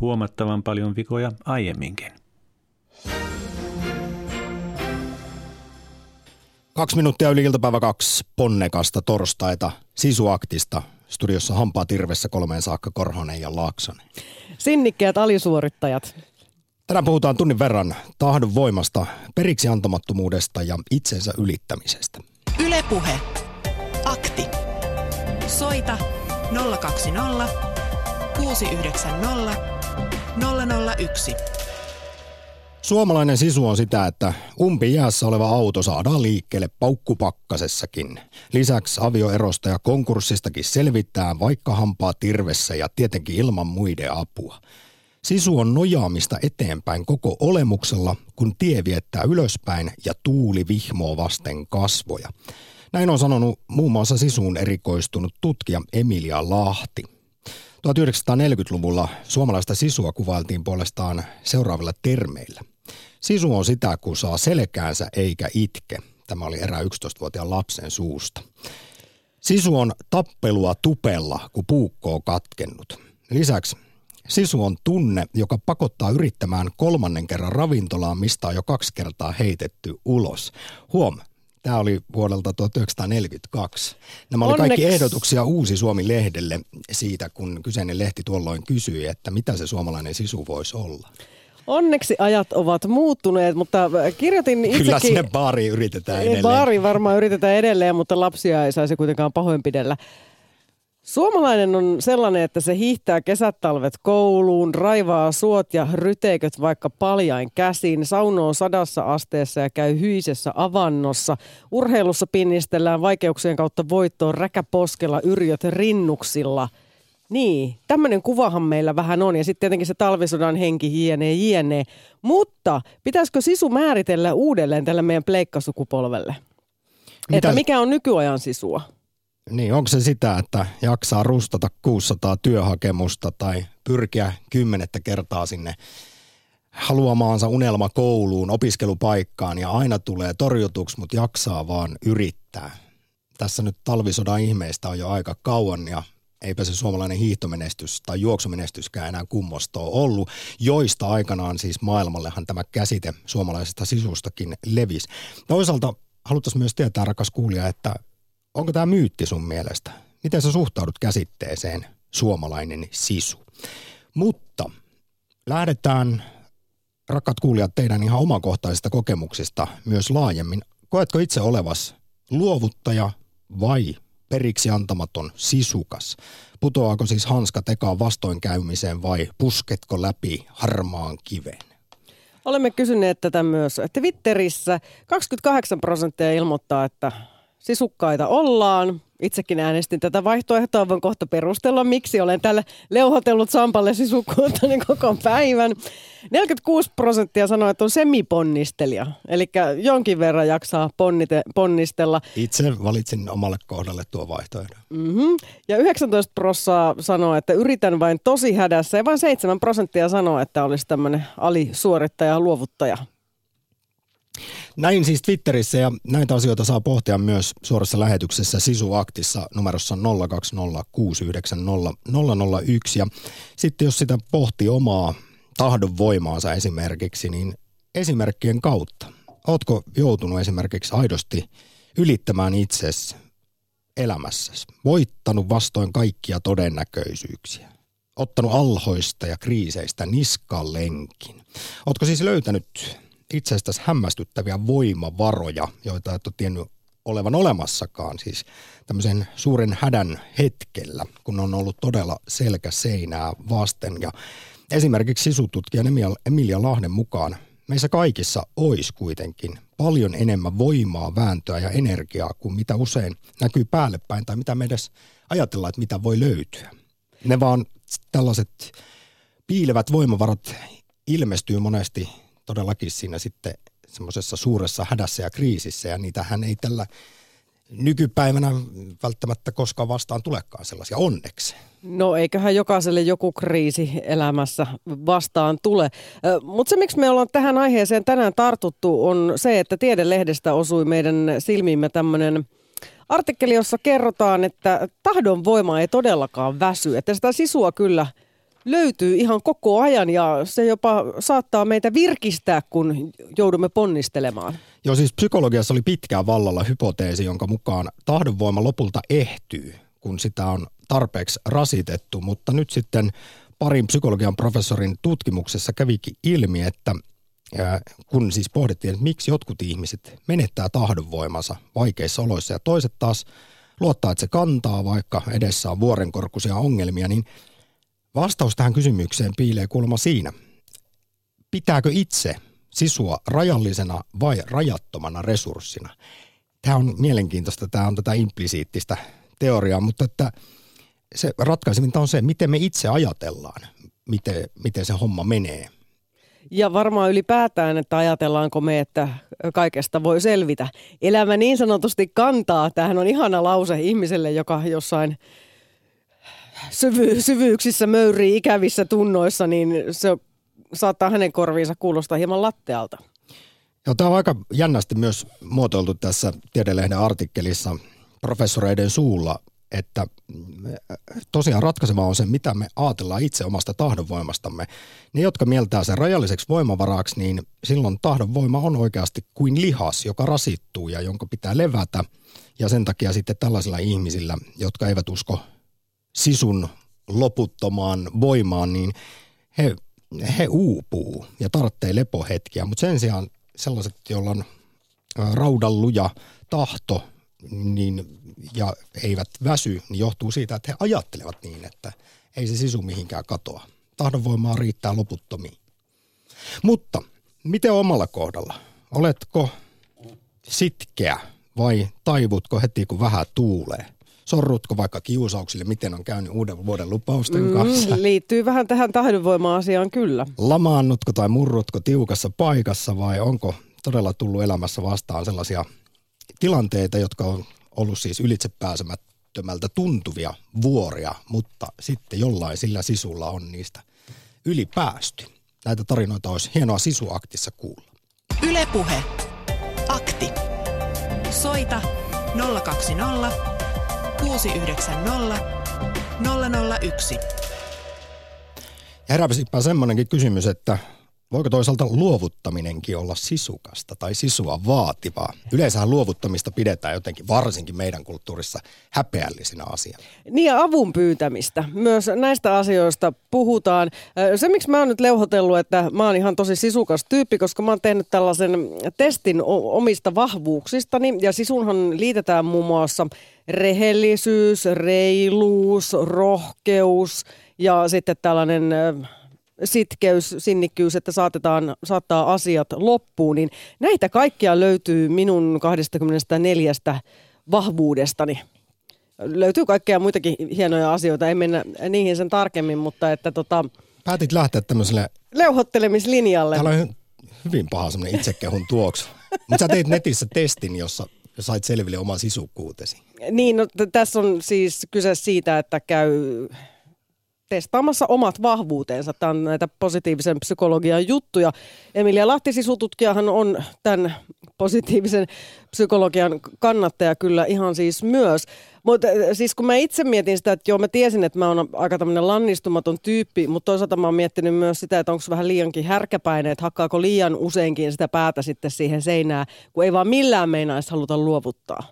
huomattavan paljon vikoja aiemminkin. Kaksi minuuttia yli iltapäivä kaksi ponnekasta torstaita Sisuaktista. Studiossa hampaa tirvessä kolmeen saakka Korhonen ja Laaksonen. Sinnikkeät alisuorittajat. Tänään puhutaan tunnin verran tahdon voimasta, periksi antamattomuudesta ja itsensä ylittämisestä. Ylepuhe. Akti. Soita 020 690 001. Suomalainen sisu on sitä, että umpi jäässä oleva auto saadaan liikkeelle paukkupakkasessakin. Lisäksi avioerosta ja konkurssistakin selvittää vaikka hampaa tirvessä ja tietenkin ilman muiden apua. Sisu on nojaamista eteenpäin koko olemuksella, kun tie viettää ylöspäin ja tuuli vihmoo vasten kasvoja. Näin on sanonut muun muassa sisuun erikoistunut tutkija Emilia Lahti. 1940-luvulla suomalaista sisua kuvailtiin puolestaan seuraavilla termeillä. Sisu on sitä, kun saa selkäänsä eikä itke. Tämä oli erää 11-vuotiaan lapsen suusta. Sisu on tappelua tupella, kun puukko on katkennut. Lisäksi sisu on tunne, joka pakottaa yrittämään kolmannen kerran ravintolaan, mistä on jo kaksi kertaa heitetty ulos. Huom, Tämä oli vuodelta 1942. Nämä oli kaikki ehdotuksia Uusi Suomi-lehdelle siitä, kun kyseinen lehti tuolloin kysyi, että mitä se suomalainen sisu voisi olla. Onneksi ajat ovat muuttuneet, mutta kirjoitin itsekin... Kyllä sinne baariin yritetään edelleen. Baariin varmaan yritetään edelleen, mutta lapsia ei saisi kuitenkaan pahoinpidellä. Suomalainen on sellainen, että se hiihtää kesätalvet kouluun, raivaa suot ja ryteiköt vaikka paljain käsin, saunoo sadassa asteessa ja käy hyisessä avannossa. Urheilussa pinnistellään vaikeuksien kautta voittoon räkäposkella, yrjöt rinnuksilla. Niin, tämmöinen kuvahan meillä vähän on ja sitten tietenkin se talvisodan henki hienee jienee. Mutta pitäisikö sisu määritellä uudelleen tälle meidän pleikkasukupolvelle? Mitä? Että mikä on nykyajan sisua? Niin, onko se sitä, että jaksaa rustata 600 työhakemusta tai pyrkiä kymmenettä kertaa sinne haluamaansa unelma kouluun, opiskelupaikkaan ja aina tulee torjutuksi, mutta jaksaa vaan yrittää. Tässä nyt talvisodan ihmeistä on jo aika kauan ja eipä se suomalainen hiihtomenestys tai juoksumenestyskään enää kummostoa ollut, joista aikanaan siis maailmallehan tämä käsite suomalaisesta sisustakin levisi. Toisaalta haluttaisiin myös tietää, rakas kuulija, että onko tämä myytti sun mielestä? Miten sä suhtaudut käsitteeseen suomalainen sisu? Mutta lähdetään, rakkaat kuulijat, teidän ihan omakohtaisista kokemuksista myös laajemmin. Koetko itse olevas luovuttaja vai periksi antamaton sisukas? Putoaako siis hanska tekaan vastoinkäymiseen vai pusketko läpi harmaan kiven? Olemme kysyneet tätä myös Twitterissä. 28 prosenttia ilmoittaa, että sisukkaita ollaan. Itsekin äänestin tätä vaihtoehtoa, voin kohta perustella, miksi olen tälle leuhotellut Sampalle sisukkuuttani koko päivän. 46 prosenttia sanoo, että on semiponnistelija, eli jonkin verran jaksaa ponnite, ponnistella. Itse valitsin omalle kohdalle tuo vaihtoehdon. Mm-hmm. Ja 19 prosenttia sanoo, että yritän vain tosi hädässä, ja vain 7 prosenttia sanoo, että olisi tämmöinen alisuorittaja, luovuttaja. Näin siis Twitterissä ja näitä asioita saa pohtia myös suorassa lähetyksessä Sisuaktissa numerossa 02069001. Ja sitten jos sitä pohtii omaa tahdon voimaansa esimerkiksi, niin esimerkkien kautta. Ootko joutunut esimerkiksi aidosti ylittämään itsesi elämässäsi, voittanut vastoin kaikkia todennäköisyyksiä, ottanut alhoista ja kriiseistä niskan lenkin. Ootko siis löytänyt itsestäsi hämmästyttäviä voimavaroja, joita et ole tiennyt olevan olemassakaan, siis tämmöisen suuren hädän hetkellä, kun on ollut todella selkä seinää vasten. Ja esimerkiksi sisututkijan Emilia Lahden mukaan meissä kaikissa olisi kuitenkin paljon enemmän voimaa, vääntöä ja energiaa kuin mitä usein näkyy päälle päin tai mitä me edes ajatellaan, että mitä voi löytyä. Ne vaan tällaiset piilevät voimavarat ilmestyy monesti todellakin siinä sitten semmoisessa suuressa hädässä ja kriisissä ja niitähän ei tällä nykypäivänä välttämättä koskaan vastaan tulekaan sellaisia, onneksi. No eiköhän jokaiselle joku kriisi elämässä vastaan tule. Mutta se, miksi me ollaan tähän aiheeseen tänään tartuttu, on se, että Tiedelehdestä osui meidän silmiimme tämmöinen artikkeli, jossa kerrotaan, että tahdon voima ei todellakaan väsy. Että sitä sisua kyllä löytyy ihan koko ajan ja se jopa saattaa meitä virkistää, kun joudumme ponnistelemaan. Joo, siis psykologiassa oli pitkään vallalla hypoteesi, jonka mukaan tahdonvoima lopulta ehtyy, kun sitä on tarpeeksi rasitettu, mutta nyt sitten parin psykologian professorin tutkimuksessa kävikin ilmi, että kun siis pohdittiin, että miksi jotkut ihmiset menettää tahdonvoimansa vaikeissa oloissa ja toiset taas luottaa, että se kantaa, vaikka edessä on vuorenkorkuisia ongelmia, niin vastaus tähän kysymykseen piilee kuulemma siinä. Pitääkö itse sisua rajallisena vai rajattomana resurssina? Tämä on mielenkiintoista, tämä on tätä implisiittistä teoriaa, mutta että se ratkaiseminta on se, miten me itse ajatellaan, miten, miten se homma menee. Ja varmaan ylipäätään, että ajatellaanko me, että kaikesta voi selvitä. Elämä niin sanotusti kantaa. Tämähän on ihana lause ihmiselle, joka jossain syvy- syvyyksissä möyrii ikävissä tunnoissa, niin se saattaa hänen korviinsa kuulostaa hieman lattealta. Joo, tämä on aika jännästi myös muotoiltu tässä Tiedelehden artikkelissa professoreiden suulla että tosiaan ratkaiseva on se, mitä me ajatellaan itse omasta tahdonvoimastamme. Ne, jotka mieltää sen rajalliseksi voimavaraksi, niin silloin tahdonvoima on oikeasti kuin lihas, joka rasittuu ja jonka pitää levätä. Ja sen takia sitten tällaisilla ihmisillä, jotka eivät usko sisun loputtomaan voimaan, niin he, he uupuu ja tarvitsee lepohetkiä. Mutta sen sijaan sellaiset, joilla on raudalluja tahto, niin, ja eivät väsy, niin johtuu siitä, että he ajattelevat niin, että ei se sisu mihinkään katoa. Tahdonvoimaa riittää loputtomiin. Mutta miten omalla kohdalla? Oletko sitkeä vai taivutko heti kun vähän tuulee? Sorrutko vaikka kiusauksille, miten on käynyt uuden vuoden lupausten mm, kanssa? Mm, liittyy vähän tähän tahdonvoima-asiaan kyllä. Lamaannutko tai murrutko tiukassa paikassa vai onko todella tullut elämässä vastaan sellaisia tilanteita, jotka on ollut siis ylitsepääsemättömältä tuntuvia vuoria, mutta sitten jollain sillä sisulla on niistä ylipäästy. Näitä tarinoita olisi hienoa sisuaktissa kuulla. Ylepuhe. Akti. Soita 020 690 001. Heräpisipä semmoinenkin kysymys, että Voiko toisaalta luovuttaminenkin olla sisukasta tai sisua vaativaa? Yleensähän luovuttamista pidetään jotenkin, varsinkin meidän kulttuurissa, häpeällisenä asiana. Niin ja avun pyytämistä. Myös näistä asioista puhutaan. Se, miksi mä oon nyt leuhotellut, että mä oon ihan tosi sisukas tyyppi, koska mä oon tehnyt tällaisen testin omista vahvuuksistani. Ja sisunhan liitetään muun muassa rehellisyys, reiluus, rohkeus ja sitten tällainen sitkeys, sinnikkyys, että saatetaan, saattaa asiat loppuun, niin näitä kaikkia löytyy minun 24 vahvuudestani. Löytyy kaikkea muitakin hienoja asioita, ei mennä niihin sen tarkemmin, mutta että tota... Päätit lähteä tämmöiselle... Leuhottelemislinjalle. Täällä on hyvin paha semmoinen itsekehun tuoksu. Mutta sä teit netissä testin, jossa sait selville oman sisukkuutesi. Niin, no, t- tässä on siis kyse siitä, että käy testaamassa omat vahvuutensa. Tämä on näitä positiivisen psykologian juttuja. Emilia Lahti, sisututkijahan on tämän positiivisen psykologian kannattaja kyllä ihan siis myös. Mutta äh, siis kun mä itse mietin sitä, että joo mä tiesin, että mä oon aika tämmöinen lannistumaton tyyppi, mutta toisaalta mä oon miettinyt myös sitä, että onko vähän liiankin härkäpäinen, että hakkaako liian useinkin sitä päätä sitten siihen seinään, kun ei vaan millään meinaisi haluta luovuttaa.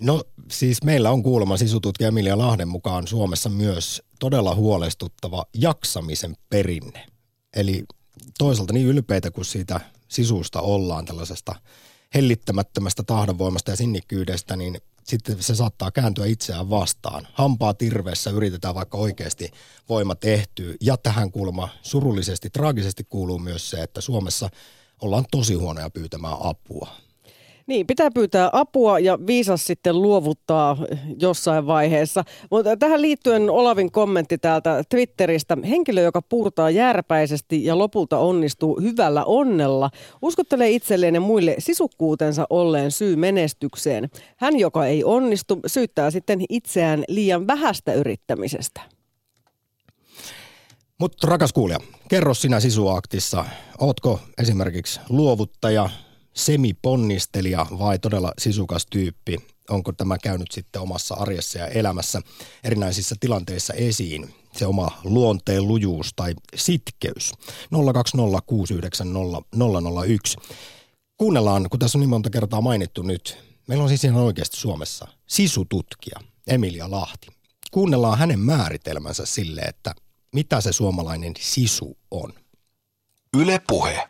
No siis meillä on kuulemma sisututkija Emilia Lahden mukaan Suomessa myös todella huolestuttava jaksamisen perinne. Eli toisaalta niin ylpeitä kuin siitä sisusta ollaan tällaisesta hellittämättömästä tahdonvoimasta ja sinnikkyydestä, niin sitten se saattaa kääntyä itseään vastaan. Hampaa tirveessä yritetään vaikka oikeasti voima tehtyä. Ja tähän kuulemma surullisesti, traagisesti kuuluu myös se, että Suomessa ollaan tosi huonoja pyytämään apua. Niin, pitää pyytää apua ja viisas sitten luovuttaa jossain vaiheessa. Mutta tähän liittyen Olavin kommentti täältä Twitteristä. Henkilö, joka puurtaa järpäisesti ja lopulta onnistuu hyvällä onnella, uskottelee itselleen ja muille sisukkuutensa olleen syy menestykseen. Hän, joka ei onnistu, syyttää sitten itseään liian vähästä yrittämisestä. Mutta rakas kuulija, kerro sinä sisuaktissa, ootko esimerkiksi luovuttaja – semiponnistelija vai todella sisukas tyyppi? Onko tämä käynyt sitten omassa arjessa ja elämässä erinäisissä tilanteissa esiin? se oma luonteen lujuus tai sitkeys. 020690001. Kuunnellaan, kun tässä on niin monta kertaa mainittu nyt, meillä on siis ihan oikeasti Suomessa sisututkija Emilia Lahti. Kuunnellaan hänen määritelmänsä sille, että mitä se suomalainen sisu on. Yle Puhe.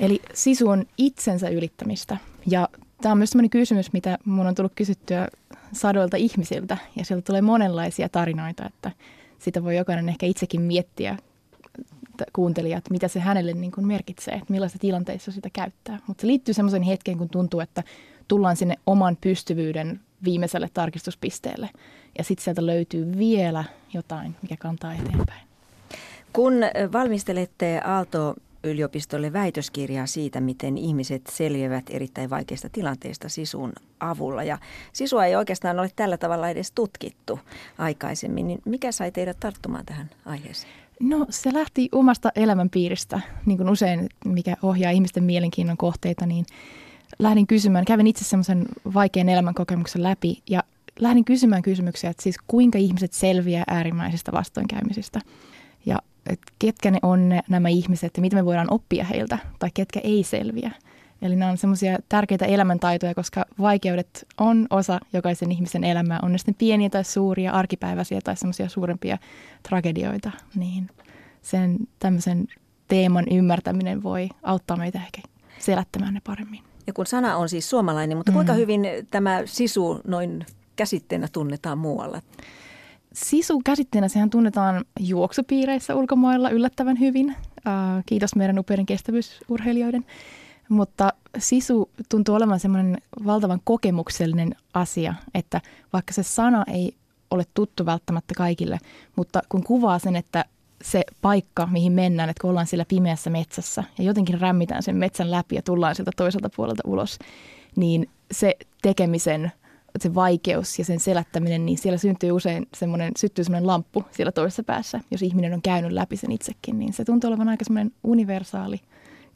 Eli sisu on itsensä ylittämistä. Ja tämä on myös sellainen kysymys, mitä mun on tullut kysyttyä sadoilta ihmisiltä. Ja sieltä tulee monenlaisia tarinoita, että sitä voi jokainen ehkä itsekin miettiä kuuntelijat, mitä se hänelle niin kuin merkitsee, että millaisissa tilanteissa sitä käyttää. Mutta se liittyy semmoisen hetkeen, kun tuntuu, että tullaan sinne oman pystyvyyden viimeiselle tarkistuspisteelle. Ja sitten sieltä löytyy vielä jotain, mikä kantaa eteenpäin. Kun valmistelette Aalto yliopistolle väitöskirjaa siitä, miten ihmiset selviävät erittäin vaikeista tilanteista sisun avulla. Ja sisua ei oikeastaan ole tällä tavalla edes tutkittu aikaisemmin. Niin mikä sai teidät tarttumaan tähän aiheeseen? No se lähti omasta elämänpiiristä, niin kuin usein mikä ohjaa ihmisten mielenkiinnon kohteita, niin lähdin kysymään, kävin itse semmoisen vaikean elämänkokemuksen läpi ja lähdin kysymään kysymyksiä, että siis kuinka ihmiset selviää äärimmäisistä vastoinkäymisistä että ketkä ne on ne, nämä ihmiset ja mitä me voidaan oppia heiltä tai ketkä ei selviä. Eli nämä on semmoisia tärkeitä elämäntaitoja, koska vaikeudet on osa jokaisen ihmisen elämää, on ne sitten pieniä tai suuria, arkipäiväisiä tai semmoisia suurempia tragedioita, niin sen tämmöisen teeman ymmärtäminen voi auttaa meitä ehkä selättämään ne paremmin. Ja kun sana on siis suomalainen, mutta kuinka mm. hyvin tämä sisu noin käsitteenä tunnetaan muualla? Sisu käsitteenä sehän tunnetaan juoksupiireissä ulkomailla yllättävän hyvin. Kiitos meidän upeiden kestävyysurheilijoiden. Mutta sisu tuntuu olevan semmoinen valtavan kokemuksellinen asia, että vaikka se sana ei ole tuttu välttämättä kaikille, mutta kun kuvaa sen, että se paikka, mihin mennään, että kun ollaan siellä pimeässä metsässä ja jotenkin rämmitään sen metsän läpi ja tullaan sieltä toiselta puolelta ulos, niin se tekemisen se vaikeus ja sen selättäminen, niin siellä syntyy usein semmoinen, syttyy semmoinen lamppu siellä toisessa päässä. Jos ihminen on käynyt läpi sen itsekin, niin se tuntuu olevan aika semmoinen universaali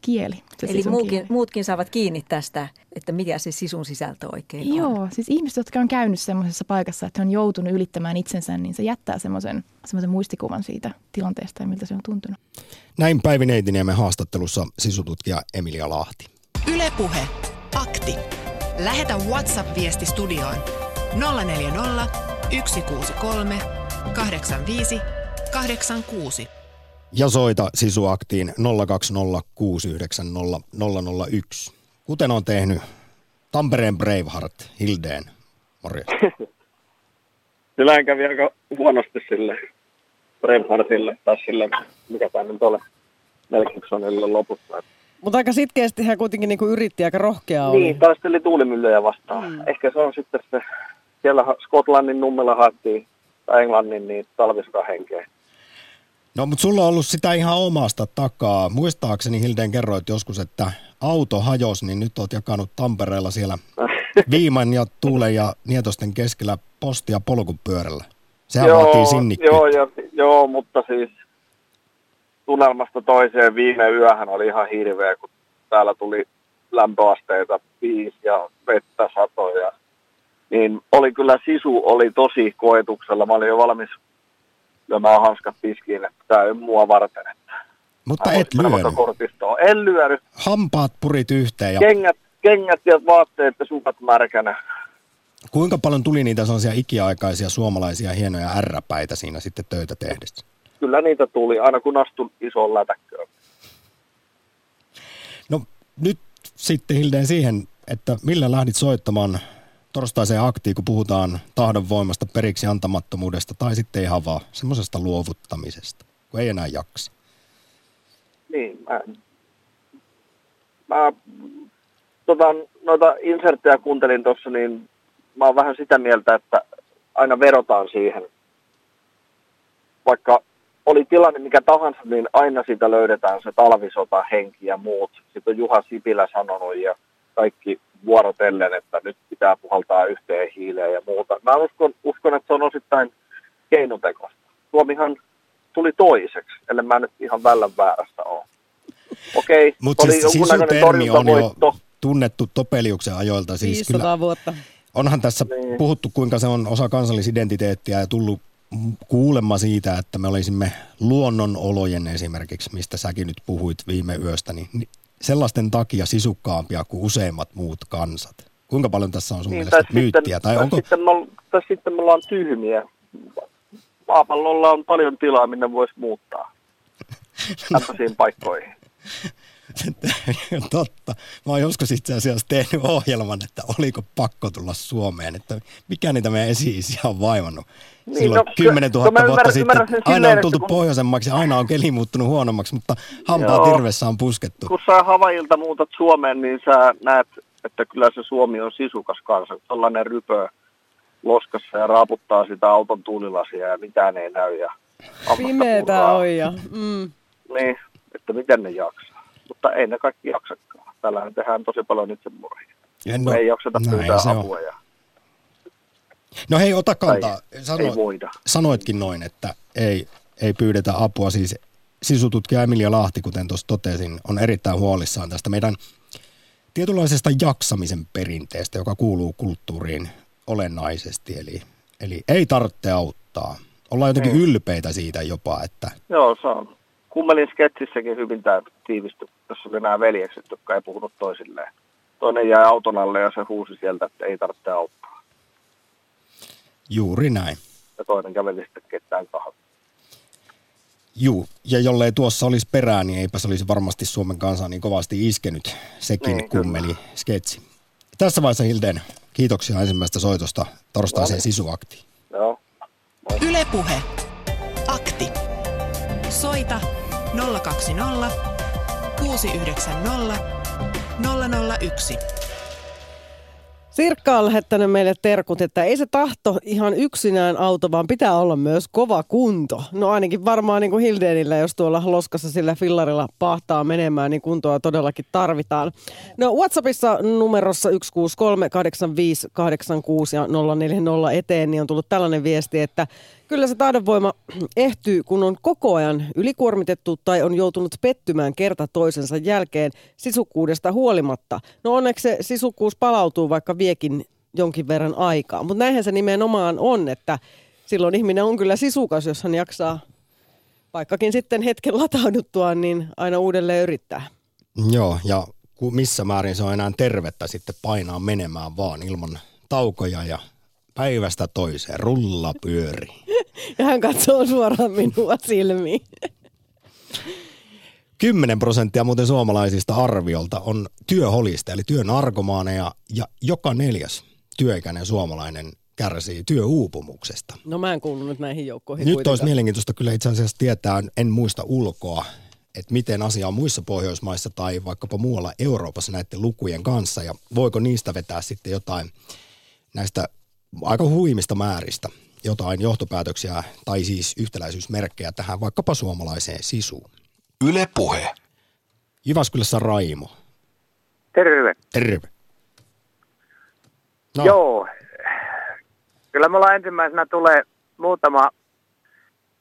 kieli. Eli muukin, kieli. muutkin saavat kiinni tästä, että mikä se sisun sisältö oikein Joo, on. Joo, siis ihmiset, jotka on käynyt semmoisessa paikassa, että he on joutunut ylittämään itsensä, niin se jättää semmoisen, semmoisen muistikuvan siitä tilanteesta ja miltä se on tuntunut. Näin Päivi Neitiniemen haastattelussa sisututkija Emilia Lahti. Ylepuhe Akti. Lähetä WhatsApp-viesti studioon 040 163 85 86. Ja soita Sisuaktiin 020690001. Kuten on tehnyt Tampereen Braveheart, Hildeen. Morjens. Sillähän kävi aika huonosti sille Braveheartille, tai sille, mikä tämä nyt ole, Mel Gibsonille lopussa. Mutta aika sitkeästi hän kuitenkin niinku yritti, aika rohkea oli. Niin, taisteli tuulimyllyjä vastaan. Mm. Ehkä se on sitten se, siellä Skotlannin nummella haettiin, tai Englannin, niin talvisotahenkeä. No, mutta sulla on ollut sitä ihan omasta takaa. Muistaakseni Hilden kerroit joskus, että auto hajosi, niin nyt oot jakanut Tampereella siellä Viiman ja Tuulen ja Nietosten keskellä postia polkupyörällä. Sehän joo, vaatii sinnikkyyttä. Joo, ja, joo, mutta siis tunnelmasta toiseen viime yöhän oli ihan hirveä, kun täällä tuli lämpöasteita viisi ja vettä satoja. Niin oli kyllä sisu oli tosi koetuksella. Mä olin jo valmis lyömään hanskat piskiin, että tämä ei mua varten. Että Mutta et lyönyt. En lyönyt. Hampaat purit yhteen. Ja... Kengät, kengät ja vaatteet ja sukat märkänä. Kuinka paljon tuli niitä sellaisia ikiaikaisia suomalaisia hienoja ärräpäitä siinä sitten töitä tehdessä? Kyllä niitä tuli, aina kun astun isoon lätäkköön. No nyt sitten Hildeen siihen, että millä lähdit soittamaan torstaiseen aktiin, kun puhutaan tahdonvoimasta, periksi antamattomuudesta tai sitten ihan vaan semmoisesta luovuttamisesta, kun ei enää jaksa. Niin, mä, mä tota, noita inserttejä kuuntelin tuossa, niin mä oon vähän sitä mieltä, että aina verotaan siihen, vaikka oli tilanne mikä tahansa, niin aina siitä löydetään se talvisota henki ja muut. Sitten on Juha Sipilä sanonut ja kaikki vuorotellen, että nyt pitää puhaltaa yhteen hiileen ja muuta. Mä uskon, uskon että se on osittain keinotekosta. Suomihan tuli toiseksi, ellei mä nyt ihan vällän väärässä ole. Okei, okay, Mutta siis sisutermi on jo tunnettu Topeliuksen ajoilta. Siis 500 kyllä, vuotta. Onhan tässä niin. puhuttu, kuinka se on osa kansallisidentiteettiä ja tullut kuulemma siitä, että me olisimme luonnonolojen esimerkiksi, mistä säkin nyt puhuit viime yöstä, niin sellaisten takia sisukkaampia kuin useimmat muut kansat. Kuinka paljon tässä on sun niin, mielestä myyttiä? Tai, tai, onko... sitten me, tai sitten me ollaan tyhmiä. Maapallolla on paljon tilaa, minne voisi muuttaa tämmöisiin paikkoihin. Totta. Mä oon joskus itse asiassa tehnyt ohjelman, että oliko pakko tulla Suomeen, että mikä niitä meidän esi on vaivannut. Niin, Silloin no, 10 000 no, vuotta ymmärrän, sitten ymmärrän aina on tultu kun... pohjoisemmaksi ja aina on keli muuttunut huonommaksi, mutta hampaa Joo. tirvessä on puskettu. Kun sä Havailta muutat Suomeen, niin sä näet, että kyllä se Suomi on sisukas kansa. Tällainen rypö loskassa ja raaputtaa sitä auton tuulilasia ja mitään ei näy. Ja Pimeetä on ja... Mm. Niin, että miten ne jaksaa. Mutta ei ne kaikki jaksakaan. Täällä tehdään tosi paljon itsemurhia. No, ei jakseta pyytää apua. Ja... No hei, ota kantaa. Sano, ei voida. Sanoitkin noin, että ei, ei pyydetä apua. Siis sisututkija Emilia Lahti, kuten tuossa totesin, on erittäin huolissaan tästä meidän tietynlaisesta jaksamisen perinteestä, joka kuuluu kulttuuriin olennaisesti. Eli, eli ei tarvitse auttaa. Ollaan jotenkin ei. ylpeitä siitä jopa, että... Joo, se on. Kummelin sketsissäkin hyvin tämä tiivistyi, jossa oli nämä veljekset, jotka ei puhunut toisilleen. Toinen jäi auton alle ja se huusi sieltä, että ei tarvitse auttaa. Juuri näin. Ja toinen käveli sitten ketään kahvia. Juu, ja jollei tuossa olisi perää, niin eipä se olisi varmasti Suomen kansaa niin kovasti iskenyt sekin niin, kummeli kyllä. sketsi. Tässä vaiheessa Hilden, kiitoksia ensimmäistä soitosta torstaiseen no. sisuaktiin. Joo. Ylepuhe. Akti. Soita 020 690 001. Sirkka on lähettänyt meille terkut, että ei se tahto ihan yksinään auto, vaan pitää olla myös kova kunto. No ainakin varmaan niin kuin Hildenillä, jos tuolla loskassa sillä fillarilla pahtaa menemään, niin kuntoa todellakin tarvitaan. No WhatsAppissa numerossa 1638586 ja 040 eteen niin on tullut tällainen viesti, että Kyllä se taidonvoima ehtyy, kun on koko ajan ylikuormitettu tai on joutunut pettymään kerta toisensa jälkeen sisukkuudesta huolimatta. No onneksi se sisukkuus palautuu, vaikka viekin jonkin verran aikaa. Mutta näinhän se nimenomaan on, että silloin ihminen on kyllä sisukas, jos hän jaksaa vaikkakin sitten hetken latauduttua, niin aina uudelleen yrittää. Joo, ja missä määrin se on enää tervettä sitten painaa menemään vaan ilman taukoja ja päivästä toiseen, rulla pyöri. ja hän katsoo suoraan minua silmiin. 10 prosenttia muuten suomalaisista arviolta on työholista, eli työnarkomaaneja, ja joka neljäs työikäinen suomalainen kärsii työuupumuksesta. No mä en kuulu nyt näihin joukkoihin Nyt kuitenkaan. olisi mielenkiintoista kyllä itse asiassa tietää, en muista ulkoa, että miten asia on muissa Pohjoismaissa tai vaikkapa muualla Euroopassa näiden lukujen kanssa, ja voiko niistä vetää sitten jotain näistä aika huimista määristä jotain johtopäätöksiä tai siis yhtäläisyysmerkkejä tähän vaikkapa suomalaiseen sisuun. Yle Puhe. Jyväskylässä Raimo. Terve. Terve. No. Joo. Kyllä mulla ensimmäisenä tulee muutama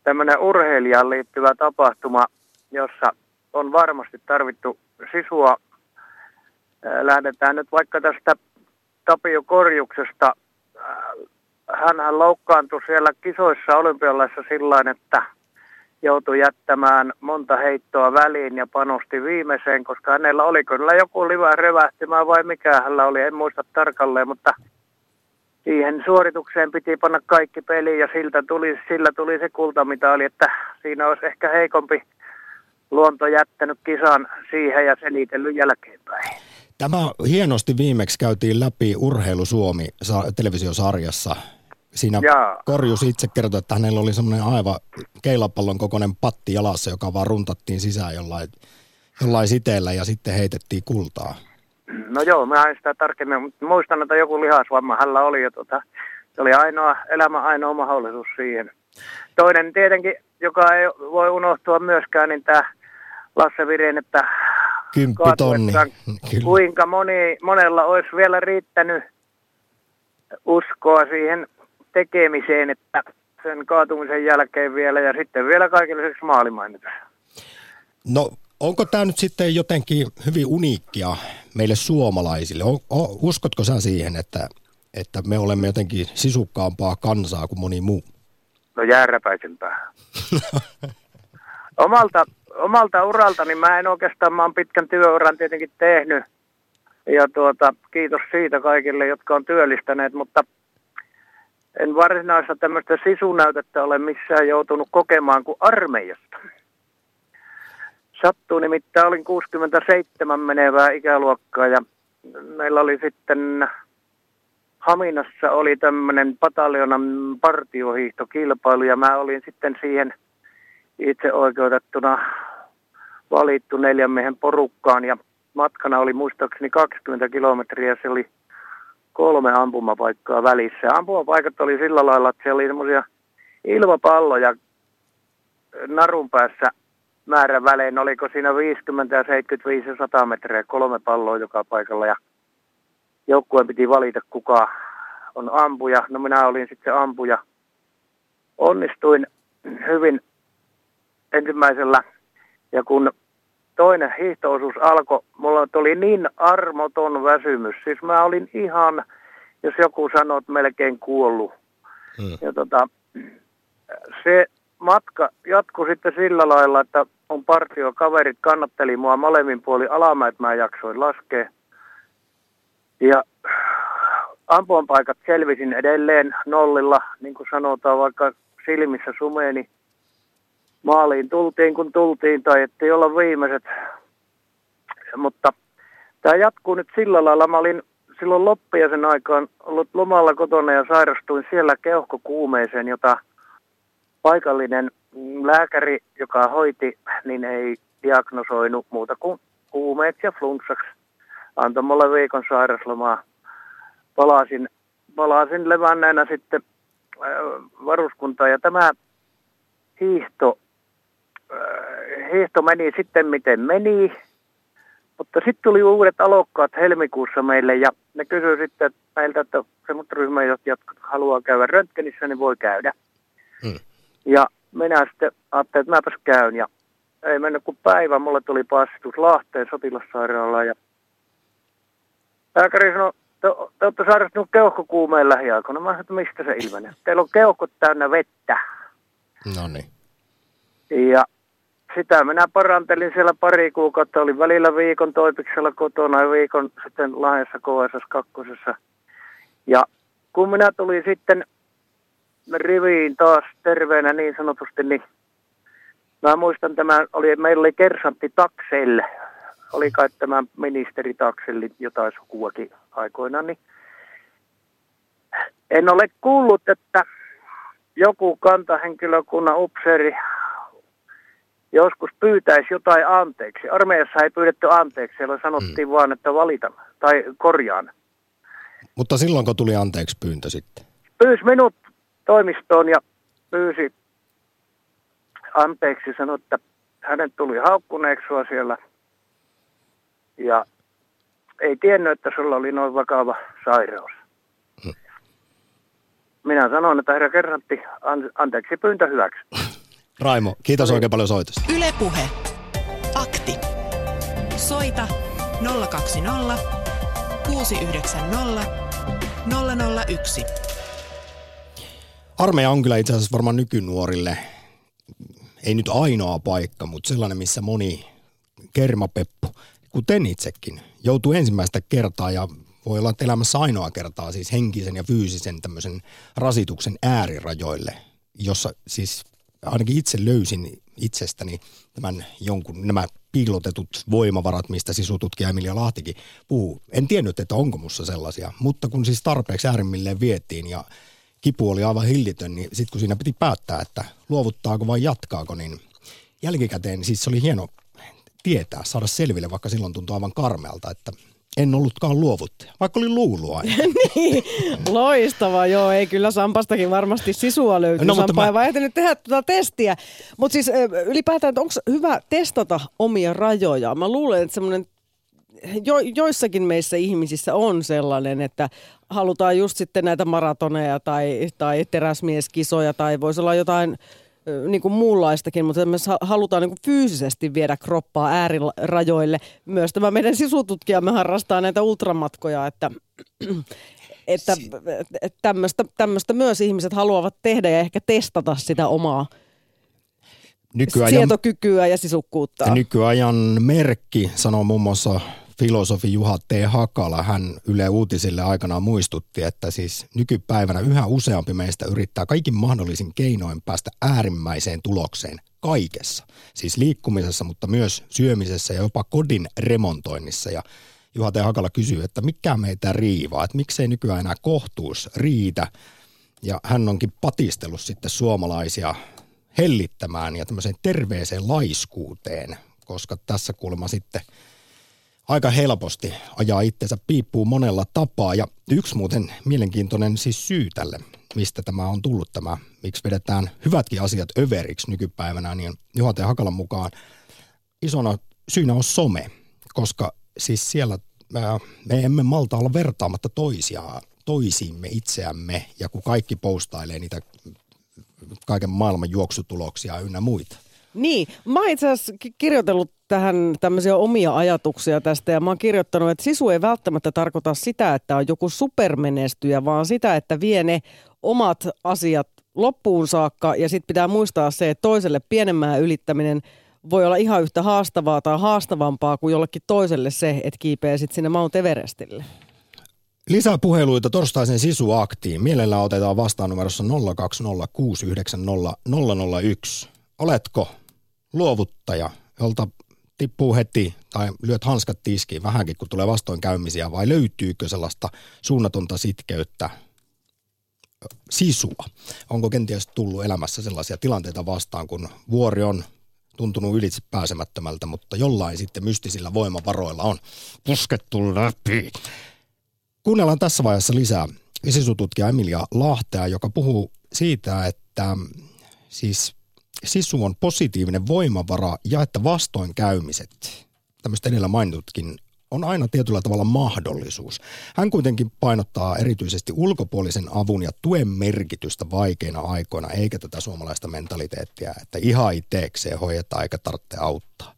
tämmöinen urheilijaan liittyvä tapahtuma, jossa on varmasti tarvittu sisua. Lähdetään nyt vaikka tästä Tapio Korjuksesta hän loukkaantui siellä kisoissa olympialaissa sillä että joutui jättämään monta heittoa väliin ja panosti viimeiseen, koska hänellä oli kyllä joku livä revähtimään vai mikä hänellä oli, en muista tarkalleen, mutta siihen suoritukseen piti panna kaikki peli ja siltä tuli, sillä tuli se kultamitali, että siinä olisi ehkä heikompi luonto jättänyt kisan siihen ja selitellyt jälkeenpäin. Tämä hienosti viimeksi käytiin läpi Urheilu Suomi televisiosarjassa. Siinä Jaa. Korjus itse kertoi, että hänellä oli semmoinen aivan keilapallon kokoinen patti jalassa, joka vaan runtattiin sisään jollain, jollain siteellä ja sitten heitettiin kultaa. No joo, mä en sitä tarkemmin, mutta muistan, että joku lihasvamma hänellä oli ja tota, se oli ainoa, elämä ainoa mahdollisuus siihen. Toinen tietenkin, joka ei voi unohtua myöskään, niin tämä Lasse Viren, että Kymppitonni. Kuinka moni, monella olisi vielä riittänyt uskoa siihen tekemiseen, että sen kaatumisen jälkeen vielä ja sitten vielä kaikille lisäksi maalimainita. No onko tämä nyt sitten jotenkin hyvin uniikkia meille suomalaisille? O, o, uskotko sä siihen, että, että me olemme jotenkin sisukkaampaa kansaa kuin moni muu? on jääräpäisempää. omalta, omalta uraltani mä en oikeastaan, mä oon pitkän työuran tietenkin tehnyt. Ja tuota, kiitos siitä kaikille, jotka on työllistäneet, mutta en varsinaista tämmöistä sisunäytettä ole missään joutunut kokemaan kuin armeijasta. Sattuu nimittäin, olin 67 menevää ikäluokkaa ja meillä oli sitten Haminassa oli tämmöinen pataljonan partiohiihtokilpailu ja mä olin sitten siihen itse oikeutettuna valittu neljän miehen porukkaan ja matkana oli muistaakseni 20 kilometriä, se oli kolme ampumapaikkaa välissä. Ampumapaikat oli sillä lailla, että siellä oli semmoisia ilmapalloja narun päässä määrän välein. Oliko siinä 50 ja 75 ja 100 metriä, kolme palloa joka paikalla ja joukkueen piti valita kuka on ampuja. No minä olin sitten ampuja. Onnistuin hyvin ensimmäisellä ja kun toinen hiihtoosuus alkoi, mulla tuli niin armoton väsymys. Siis mä olin ihan, jos joku sanoo, että melkein kuollut. Hmm. Ja tota, se matka jatkui sitten sillä lailla, että mun partiokaverit kannatteli mua molemmin puoli alamäet, että mä jaksoin laskea. Ja ampuan paikat selvisin edelleen nollilla, niin kuin sanotaan, vaikka silmissä sumeeni maaliin tultiin kun tultiin tai ettei olla viimeiset. Mutta tämä jatkuu nyt sillä lailla. Mä olin silloin loppiaisen aikaan ollut lomalla kotona ja sairastuin siellä keuhkokuumeeseen, jota paikallinen lääkäri, joka hoiti, niin ei diagnosoinut muuta kuin kuumeet ja flunssaksi. Antoi mulle viikon sairaslomaa. Palasin, palasin levänneenä sitten äh, varuskuntaan ja tämä hiihto hiihto meni sitten miten meni, mutta sitten tuli uudet alokkaat helmikuussa meille ja ne kysyi sitten meiltä, että semmoista ryhmää, jotka haluaa käydä röntgenissä, niin voi käydä. Hmm. Ja minä sitten ajattelin, että mäpäs käyn ja ei mennyt kuin päivä, mulle tuli passitus Lahteen sotilassairaalaan ja lääkäri sanoi, te, te olette sairastunut keuhkokuumeen lähiaikoina. Mä sanoin, että mistä se ilmenee? Teillä on keuhkot täynnä vettä. No niin. Ja sitä minä parantelin siellä pari kuukautta. Olin välillä viikon toipiksella kotona ja viikon sitten laajassa KSS 2. Ja kun minä tulin sitten riviin taas terveenä niin sanotusti, niin mä muistan tämä, oli, meillä oli kersantti takseille. Oli kai tämä ministeri takselli jotain sukuakin aikoinaan, niin en ole kuullut, että joku kantahenkilökunnan upseeri joskus pyytäisi jotain anteeksi. Armeijassa ei pyydetty anteeksi, siellä sanottiin hmm. vaan, että valitan tai korjaan. Mutta silloin kun tuli anteeksi pyyntö sitten? Pyysi minut toimistoon ja pyysi anteeksi, sanoi, että hänet tuli haukkuneeksi siellä ja ei tiennyt, että sulla oli noin vakava sairaus. Hmm. Minä sanoin, että herra kerrantti, anteeksi pyyntö hyväksi. Raimo, kiitos Oli. oikein paljon soitosta. Ylepuhe. Akti. Soita 020 690 001. Armeija on kyllä itse asiassa varmaan nykynuorille, ei nyt ainoa paikka, mutta sellainen, missä moni kermapeppu, kuten itsekin, joutuu ensimmäistä kertaa ja voi olla että elämässä ainoa kertaa siis henkisen ja fyysisen tämmöisen rasituksen äärirajoille, jossa siis ainakin itse löysin itsestäni tämän jonkun, nämä piilotetut voimavarat, mistä sisututkija Emilia Lahtikin puhuu. En tiennyt, että onko mussa sellaisia, mutta kun siis tarpeeksi äärimmilleen viettiin ja kipu oli aivan hillitön, niin sitten kun siinä piti päättää, että luovuttaako vai jatkaako, niin jälkikäteen siis se oli hieno tietää, saada selville, vaikka silloin tuntui aivan karmealta, että en ollutkaan luovuttaja, vaikka oli luulua niin, loistavaa, joo, ei kyllä Sampastakin varmasti sisua löytyy. No, Sampa mä... ei nyt tehdä tuota testiä. Mutta siis ylipäätään, että onko hyvä testata omia rajoja? Mä luulen, että semmoinen jo, joissakin meissä ihmisissä on sellainen, että halutaan just sitten näitä maratoneja tai, tai teräsmieskisoja tai voisi olla jotain niin kuin muunlaistakin, mutta me halutaan niin kuin fyysisesti viedä kroppaa äärirajoille. Myös tämä meidän sisututkijamme harrastaa näitä ultramatkoja, että että tämmöistä, tämmöistä myös ihmiset haluavat tehdä ja ehkä testata sitä omaa nykyajan, sietokykyä ja sisukkuutta. Nykyajan merkki sanoo muun muassa filosofi Juha T. Hakala, hän Yle Uutisille aikanaan muistutti, että siis nykypäivänä yhä useampi meistä yrittää kaikin mahdollisin keinoin päästä äärimmäiseen tulokseen kaikessa. Siis liikkumisessa, mutta myös syömisessä ja jopa kodin remontoinnissa. Ja Juha T. Hakala kysyy, että mikä meitä riivaa, että miksei nykyään enää kohtuus riitä. Ja hän onkin patistellut sitten suomalaisia hellittämään ja tämmöiseen terveeseen laiskuuteen, koska tässä kulma sitten – aika helposti ajaa itsensä piippuun monella tapaa. Ja yksi muuten mielenkiintoinen siis syy tälle, mistä tämä on tullut tämä, miksi vedetään hyvätkin asiat överiksi nykypäivänä, niin Juha Hakalan mukaan isona syynä on some, koska siis siellä me emme malta olla vertaamatta toisiaan, toisiimme itseämme ja kun kaikki postailee niitä kaiken maailman juoksutuloksia ynnä muita. Niin, mä itse asiassa kirjoitellut tähän tämmöisiä omia ajatuksia tästä ja mä oon kirjoittanut, että sisu ei välttämättä tarkoita sitä, että on joku supermenestyjä, vaan sitä, että vie ne omat asiat loppuun saakka ja sitten pitää muistaa se, että toiselle pienemmää ylittäminen voi olla ihan yhtä haastavaa tai haastavampaa kuin jollekin toiselle se, että kiipeää sitten sinne Mount Everestille. Lisää puheluita torstaisen sisuaktiin. Mielellään otetaan vastaan numerossa 020690001. Oletko luovuttaja, jolta tippuu heti tai lyöt hanskat tiskiin vähänkin, kun tulee vastoinkäymisiä, vai löytyykö sellaista suunnatonta sitkeyttä, sisua? Onko kenties tullut elämässä sellaisia tilanteita vastaan, kun vuori on tuntunut ylitse pääsemättömältä, mutta jollain sitten mystisillä voimavaroilla on puskettu läpi. Kuunnellaan tässä vaiheessa lisää sisututkija Emilia Lahtea, joka puhuu siitä, että siis sisu on positiivinen voimavara ja että vastoinkäymiset, tämmöistä edellä mainitutkin, on aina tietyllä tavalla mahdollisuus. Hän kuitenkin painottaa erityisesti ulkopuolisen avun ja tuen merkitystä vaikeina aikoina, eikä tätä suomalaista mentaliteettia, että ihan itsekseen hoidetaan eikä tarvitse auttaa.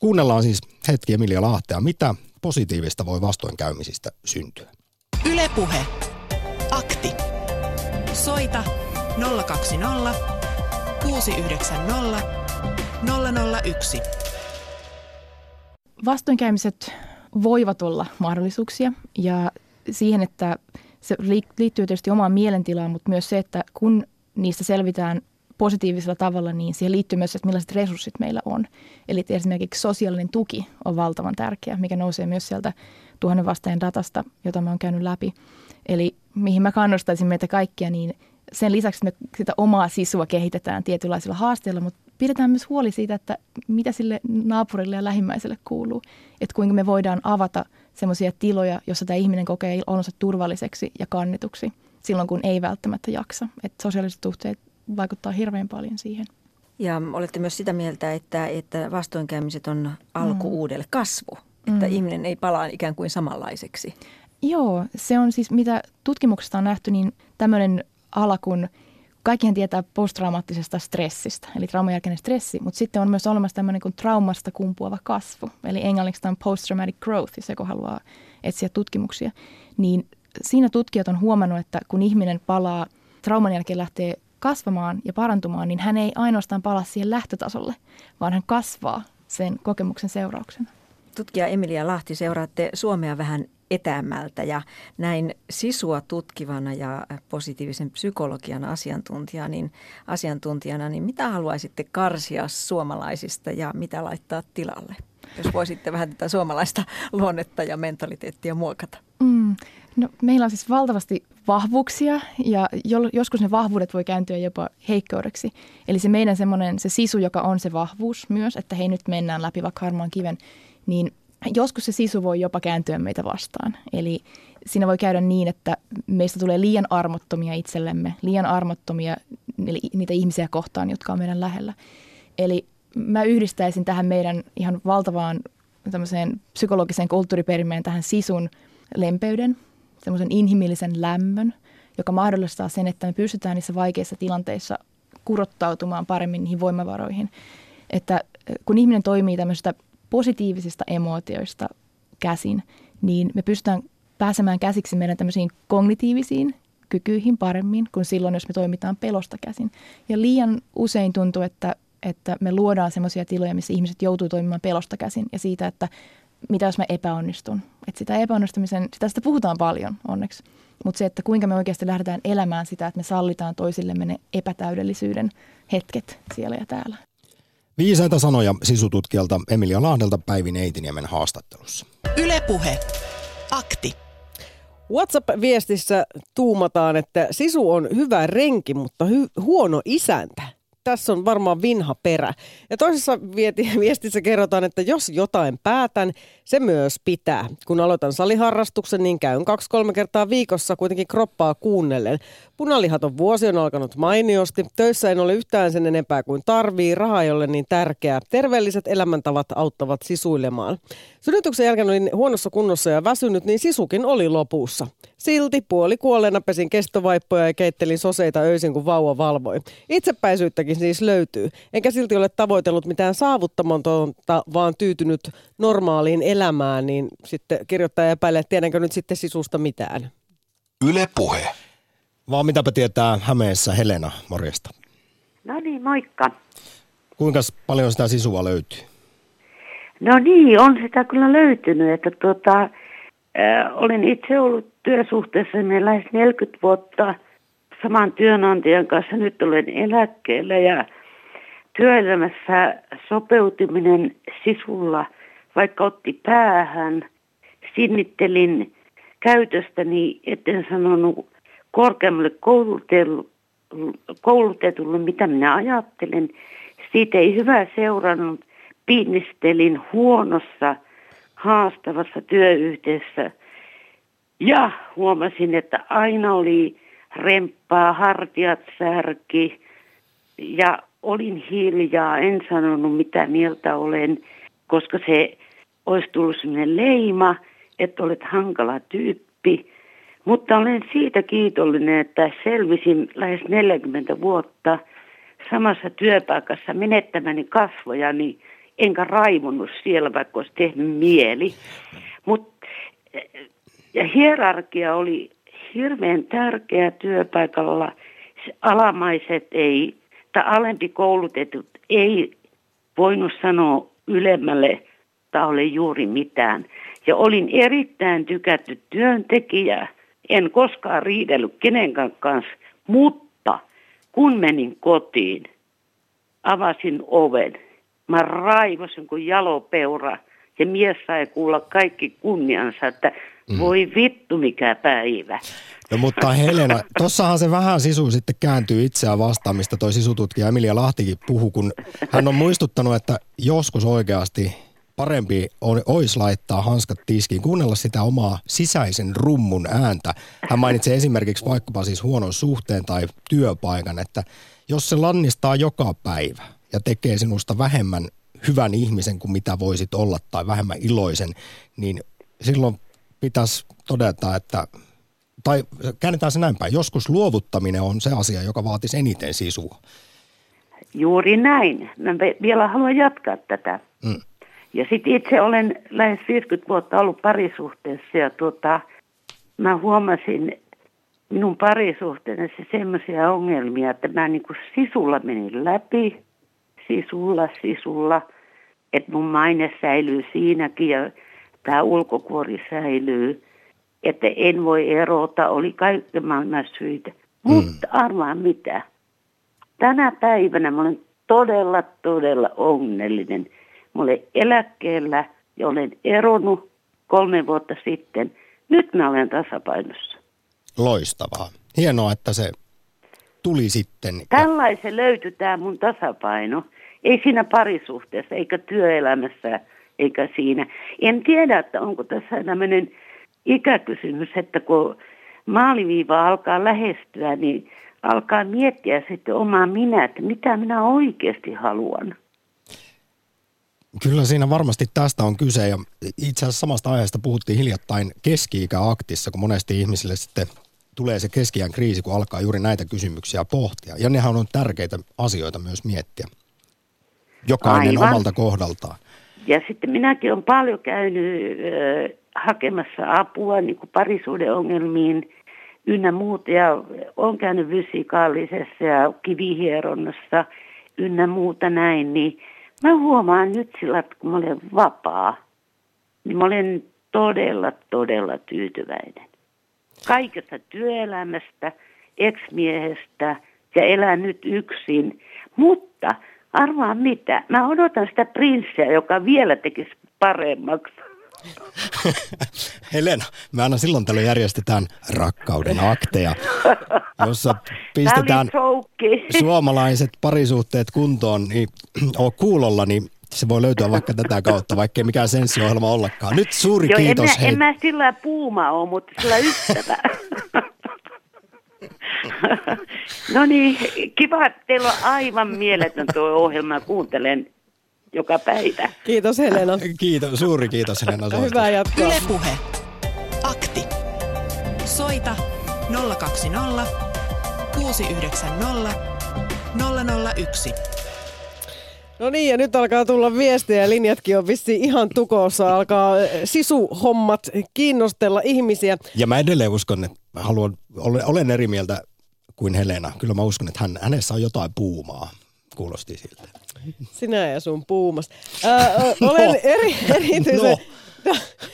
Kuunnellaan siis hetki Emilia Lahtea, mitä positiivista voi vastoinkäymisistä syntyä. Ylepuhe. Akti. Soita 020 690 001. Vastoinkäymiset voivat olla mahdollisuuksia ja siihen, että se liittyy tietysti omaan mielentilaan, mutta myös se, että kun niistä selvitään positiivisella tavalla, niin siihen liittyy myös, että millaiset resurssit meillä on. Eli esimerkiksi sosiaalinen tuki on valtavan tärkeä, mikä nousee myös sieltä tuhannen vastaajan datasta, jota mä oon käynyt läpi. Eli mihin mä kannustaisin meitä kaikkia, niin sen lisäksi me sitä omaa sisua kehitetään tietynlaisilla haasteilla, mutta pidetään myös huoli siitä, että mitä sille naapurille ja lähimmäiselle kuuluu. Että kuinka me voidaan avata semmoisia tiloja, jossa tämä ihminen kokee olonsa turvalliseksi ja kannituksi silloin, kun ei välttämättä jaksa. Että sosiaaliset suhteet vaikuttaa hirveän paljon siihen. Ja olette myös sitä mieltä, että, että vastoinkäymiset on alku mm. uudelle kasvu, että mm. ihminen ei palaa ikään kuin samanlaiseksi. Joo, se on siis mitä tutkimuksesta on nähty, niin tämmöinen ala, kun kaikkihan tietää posttraumaattisesta stressistä, eli trauman jälkeinen stressi, mutta sitten on myös olemassa tämmöinen kuin traumasta kumpuava kasvu, eli englanniksi on post-traumatic growth, jos joku haluaa etsiä tutkimuksia. Niin siinä tutkijat on huomannut, että kun ihminen palaa, trauman jälkeen lähtee kasvamaan ja parantumaan, niin hän ei ainoastaan palaa siihen lähtötasolle, vaan hän kasvaa sen kokemuksen seurauksena. Tutkija Emilia Lahti, seuraatte Suomea vähän etäämältä ja näin sisua tutkivana ja positiivisen psykologian asiantuntijana, niin, asiantuntijana, niin mitä haluaisitte karsia suomalaisista ja mitä laittaa tilalle? Jos voisitte vähän tätä suomalaista luonnetta ja mentaliteettia muokata. Mm. No, meillä on siis valtavasti vahvuuksia ja joskus ne vahvuudet voi kääntyä jopa heikkoudeksi. Eli se meidän semmoinen, se sisu, joka on se vahvuus myös, että hei nyt mennään läpi vaikka harmaan kiven, niin joskus se sisu voi jopa kääntyä meitä vastaan. Eli siinä voi käydä niin, että meistä tulee liian armottomia itsellemme, liian armottomia niitä ihmisiä kohtaan, jotka on meidän lähellä. Eli mä yhdistäisin tähän meidän ihan valtavaan tämmöiseen psykologiseen kulttuuriperimeen tähän sisun lempeyden, semmoisen inhimillisen lämmön, joka mahdollistaa sen, että me pystytään niissä vaikeissa tilanteissa kurottautumaan paremmin niihin voimavaroihin. Että kun ihminen toimii tämmöistä positiivisista emootioista käsin, niin me pystytään pääsemään käsiksi meidän tämmöisiin kognitiivisiin kykyihin paremmin kuin silloin, jos me toimitaan pelosta käsin. Ja liian usein tuntuu, että, että me luodaan semmoisia tiloja, missä ihmiset joutuu toimimaan pelosta käsin ja siitä, että mitä jos mä epäonnistun. Että sitä epäonnistumisen, sitä, sitä puhutaan paljon onneksi. Mutta se, että kuinka me oikeasti lähdetään elämään sitä, että me sallitaan toisillemme ne epätäydellisyyden hetket siellä ja täällä. Viisaita sanoja sisututkijalta Emilia Lahdelta Päivi Neitiniemen haastattelussa. Ylepuhe. Akti. WhatsApp-viestissä tuumataan, että Sisu on hyvä renki, mutta hy- huono isäntä tässä on varmaan vinha perä. Ja toisessa viestissä kerrotaan, että jos jotain päätän, se myös pitää. Kun aloitan saliharrastuksen, niin käyn kaksi-kolme kertaa viikossa kuitenkin kroppaa kuunnellen. Punalihaton vuosi on alkanut mainiosti. Töissä en ole yhtään sen enempää kuin tarvii. Raha ei ole niin tärkeää. Terveelliset elämäntavat auttavat sisuilemaan. Synnytyksen jälkeen olin huonossa kunnossa ja väsynyt, niin sisukin oli lopussa. Silti puoli kuolleena pesin kestovaippoja ja keittelin soseita öisin, kun vauva valvoi. Itsepäisyyttäkin siis löytyy. Enkä silti ole tavoitellut mitään saavuttamatonta, vaan tyytynyt normaaliin elämään, niin sitten kirjoittaja epäilee, että tiedänkö nyt sitten sisusta mitään. Yle Puhe. Vaan mitäpä tietää Hämeessä Helena, morjesta. No niin, moikka. Kuinka paljon sitä sisua löytyy? No niin, on sitä kyllä löytynyt, että tuota, äh, olen itse ollut työsuhteessa meillä lähes 40 vuotta saman työnantajan kanssa. Nyt olen eläkkeellä ja työelämässä sopeutuminen sisulla, vaikka otti päähän, sinnittelin käytöstäni, etten sanonut korkeammalle koulutetulle, mitä minä ajattelen. Siitä ei hyvä seurannut. Pinnistelin huonossa, haastavassa työyhteisössä ja huomasin, että aina oli remppaa, hartiat särki ja olin hiljaa, en sanonut mitä mieltä olen, koska se olisi tullut sellainen leima, että olet hankala tyyppi. Mutta olen siitä kiitollinen, että selvisin lähes 40 vuotta samassa työpaikassa menettämäni kasvojani, enkä raivonnut siellä, vaikka olisi tehnyt mieli. Mutta ja hierarkia oli hirveän tärkeä työpaikalla. Alamaiset ei, tai alempi koulutetut ei voinut sanoa ylemmälle taholle juuri mitään. Ja olin erittäin tykätty työntekijä. En koskaan riidellyt kenenkään kanssa, mutta kun menin kotiin, avasin oven. Mä raivosin kuin jalopeura ja mies sai kuulla kaikki kunniansa, että Mm. Voi vittu mikä päivä. No mutta Helena, tossahan se vähän sisu sitten kääntyy itseään vastaan, mistä toi sisututkija Emilia Lahtikin puhu, kun hän on muistuttanut, että joskus oikeasti parempi on, olisi laittaa hanskat tiskiin, kuunnella sitä omaa sisäisen rummun ääntä. Hän mainitsee esimerkiksi vaikkapa siis huonon suhteen tai työpaikan, että jos se lannistaa joka päivä ja tekee sinusta vähemmän hyvän ihmisen kuin mitä voisit olla tai vähemmän iloisen, niin silloin pitäisi todeta, että tai käännetään se näin päin. Joskus luovuttaminen on se asia, joka vaatisi eniten sisua. Juuri näin. Mä vielä haluan jatkaa tätä. Mm. Ja sitten itse olen lähes 50 vuotta ollut parisuhteessa ja tuota, mä huomasin minun parisuhteessa semmoisia ongelmia, että mä niin kuin sisulla menin läpi, sisulla, sisulla, että mun maine säilyy siinäkin ja tämä ulkokuori säilyy, että en voi erota, oli kaikki maailman syitä. Mm. Mutta arvaa mitä. Tänä päivänä mä olen todella, todella onnellinen. Mä olen eläkkeellä ja olen eronnut kolme vuotta sitten. Nyt mä olen tasapainossa. Loistavaa. Hienoa, että se tuli sitten. Tällaisen löytyi tämä mun tasapaino. Ei siinä parisuhteessa eikä työelämässä eikä siinä. En tiedä, että onko tässä tämmöinen ikäkysymys, että kun maaliviiva alkaa lähestyä, niin alkaa miettiä sitten omaa minä, että mitä minä oikeasti haluan. Kyllä siinä varmasti tästä on kyse ja itse asiassa samasta aiheesta puhuttiin hiljattain keski-ikäaktissa, kun monesti ihmisille sitten tulee se keski kriisi, kun alkaa juuri näitä kysymyksiä pohtia. Ja nehän on tärkeitä asioita myös miettiä. Jokainen Aivan. omalta kohdaltaan. Ja sitten minäkin olen paljon käynyt hakemassa apua niin kuin parisuuden ongelmiin ynnä muuta. Ja olen käynyt fysikaallisessa ja kivihieronnassa ynnä muuta näin, niin mä huomaan nyt sillä, että kun mä olen vapaa, niin mä olen todella, todella tyytyväinen. Kaikesta työelämästä, ex-miehestä ja elän nyt yksin. Mutta arvaa mitä, mä odotan sitä prinssiä, joka vielä tekisi paremmaksi. Helena, me aina silloin tällöin järjestetään rakkauden akteja, jossa pistetään suomalaiset parisuhteet kuntoon, niin oo kuulolla, niin se voi löytyä vaikka tätä kautta, vaikkei mikään senssiohjelma ollakaan. Nyt suuri Joo, kiitos. En mä, en mä sillä puuma ole, mutta sillä ystävä. no niin, kiva, että teillä on aivan mieletön tuo ohjelma. Kuuntelen joka päivä. Kiitos Helena. Kiitos, suuri kiitos Helena. Hyvää jatkoa. Yle Puhe. Akti. Soita 020 690 001. No niin, ja nyt alkaa tulla viestejä, linjatkin on vissiin ihan tukossa, alkaa sisuhommat kiinnostella ihmisiä. Ja mä edelleen uskon, että mä haluan, olen, olen eri mieltä kuin Helena. Kyllä mä uskon, että hän, hänessä on jotain puumaa, kuulosti siltä. Sinä ja sun puumas. Äh, olen eri, erityisen... No.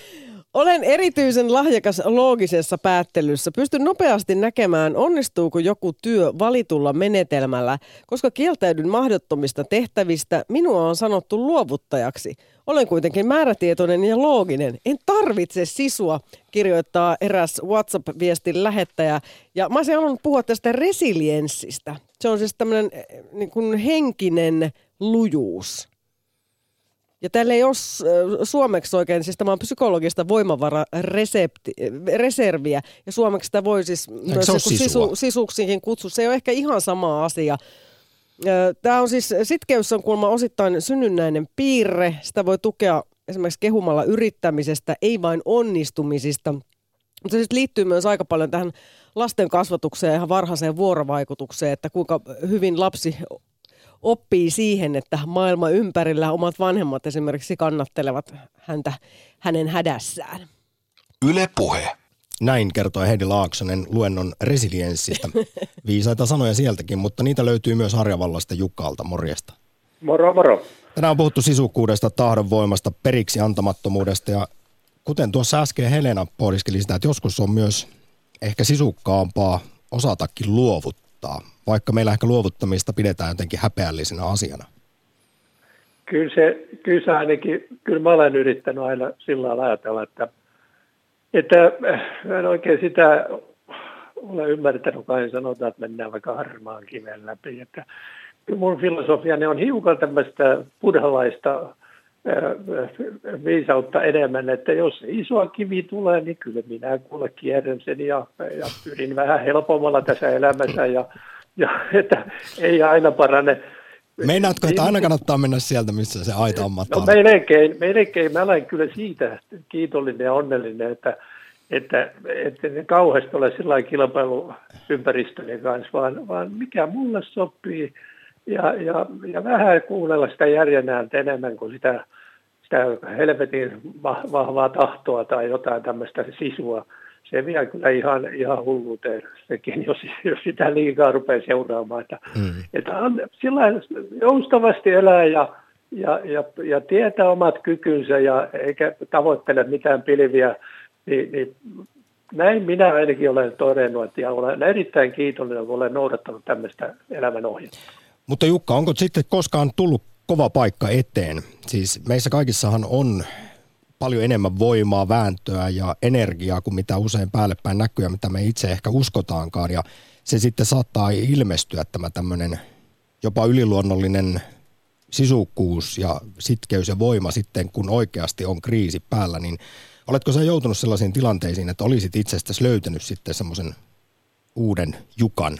Olen erityisen lahjakas loogisessa päättelyssä. Pystyn nopeasti näkemään, onnistuuko joku työ valitulla menetelmällä, koska kieltäydyn mahdottomista tehtävistä. Minua on sanottu luovuttajaksi. Olen kuitenkin määrätietoinen ja looginen. En tarvitse sisua, kirjoittaa eräs WhatsApp-viestin lähettäjä. Ja mä olisin halunnut puhua tästä resilienssistä. Se on siis tämmöinen niin kuin henkinen lujuus. Ja täällä ei ole suomeksi oikein, siis tämä on psykologista voimavarareserviä, ja suomeksi sitä voi siis myös sisu, sisuksiinkin kutsua. Se ei ole ehkä ihan sama asia. Tämä on siis, sitkeys on kuulemma osittain synnynnäinen piirre. Sitä voi tukea esimerkiksi kehumalla yrittämisestä, ei vain onnistumisista. Mutta se liittyy myös aika paljon tähän lasten kasvatukseen ja varhaiseen vuorovaikutukseen, että kuinka hyvin lapsi oppii siihen, että maailma ympärillä omat vanhemmat esimerkiksi kannattelevat häntä hänen hädässään. Yle Puhe. Näin kertoi Heidi Laaksonen luennon resilienssistä. Viisaita sanoja sieltäkin, mutta niitä löytyy myös Harjavallasta Jukalta. Morjesta. Moro, moro. Tänään on puhuttu sisukkuudesta, tahdonvoimasta, periksi antamattomuudesta ja kuten tuossa äsken Helena pohdiskeli sitä, että joskus on myös ehkä sisukkaampaa osatakin luovuttaa vaikka meillä ehkä luovuttamista pidetään jotenkin häpeällisenä asiana? Kyllä se, kyllä se ainakin, kyllä mä olen yrittänyt aina sillä lailla ajatella, että, että en oikein sitä ole ymmärtänyt, kai sanotaan, että mennään vaikka harmaan kiven läpi. Että kyllä mun filosofiani on hiukan tämmöistä buddhalaista viisautta enemmän, että jos iso kivi tulee, niin kyllä minä kuule kierrän sen ja, ja pyrin vähän helpommalla tässä elämässä ja ja että ei aina parane. Meinaatko, että aina kannattaa mennä sieltä, missä se aita on No melkein, melkein. Mä olen kyllä siitä kiitollinen ja onnellinen, että, että, että ne kauheasti ole sillä kilpailuympäristöjen kanssa, vaan, vaan mikä mulle sopii ja, ja, ja vähän kuunnella sitä järjenääntä enemmän kuin sitä, sitä helvetin vahvaa tahtoa tai jotain tämmöistä sisua se vie kyllä ihan, ihan hulluuteen sekin, jos, jos sitä liikaa rupeaa seuraamaan. Että, mm. että on, sillä joustavasti elää ja, ja, ja, ja tietää omat kykynsä ja eikä tavoittele mitään pilviä, niin, niin näin minä ainakin olen todennut ja olen erittäin kiitollinen, kun olen noudattanut tämmöistä elämän ohjelmaa. Mutta Jukka, onko sitten koskaan tullut kova paikka eteen? Siis meissä kaikissahan on paljon enemmän voimaa, vääntöä ja energiaa kuin mitä usein päälle päin näkyy ja mitä me itse ehkä uskotaankaan. Ja se sitten saattaa ilmestyä tämä tämmöinen jopa yliluonnollinen sisukkuus ja sitkeys ja voima sitten, kun oikeasti on kriisi päällä, niin oletko sä joutunut sellaisiin tilanteisiin, että olisit itsestäsi löytänyt sitten semmoisen uuden jukan?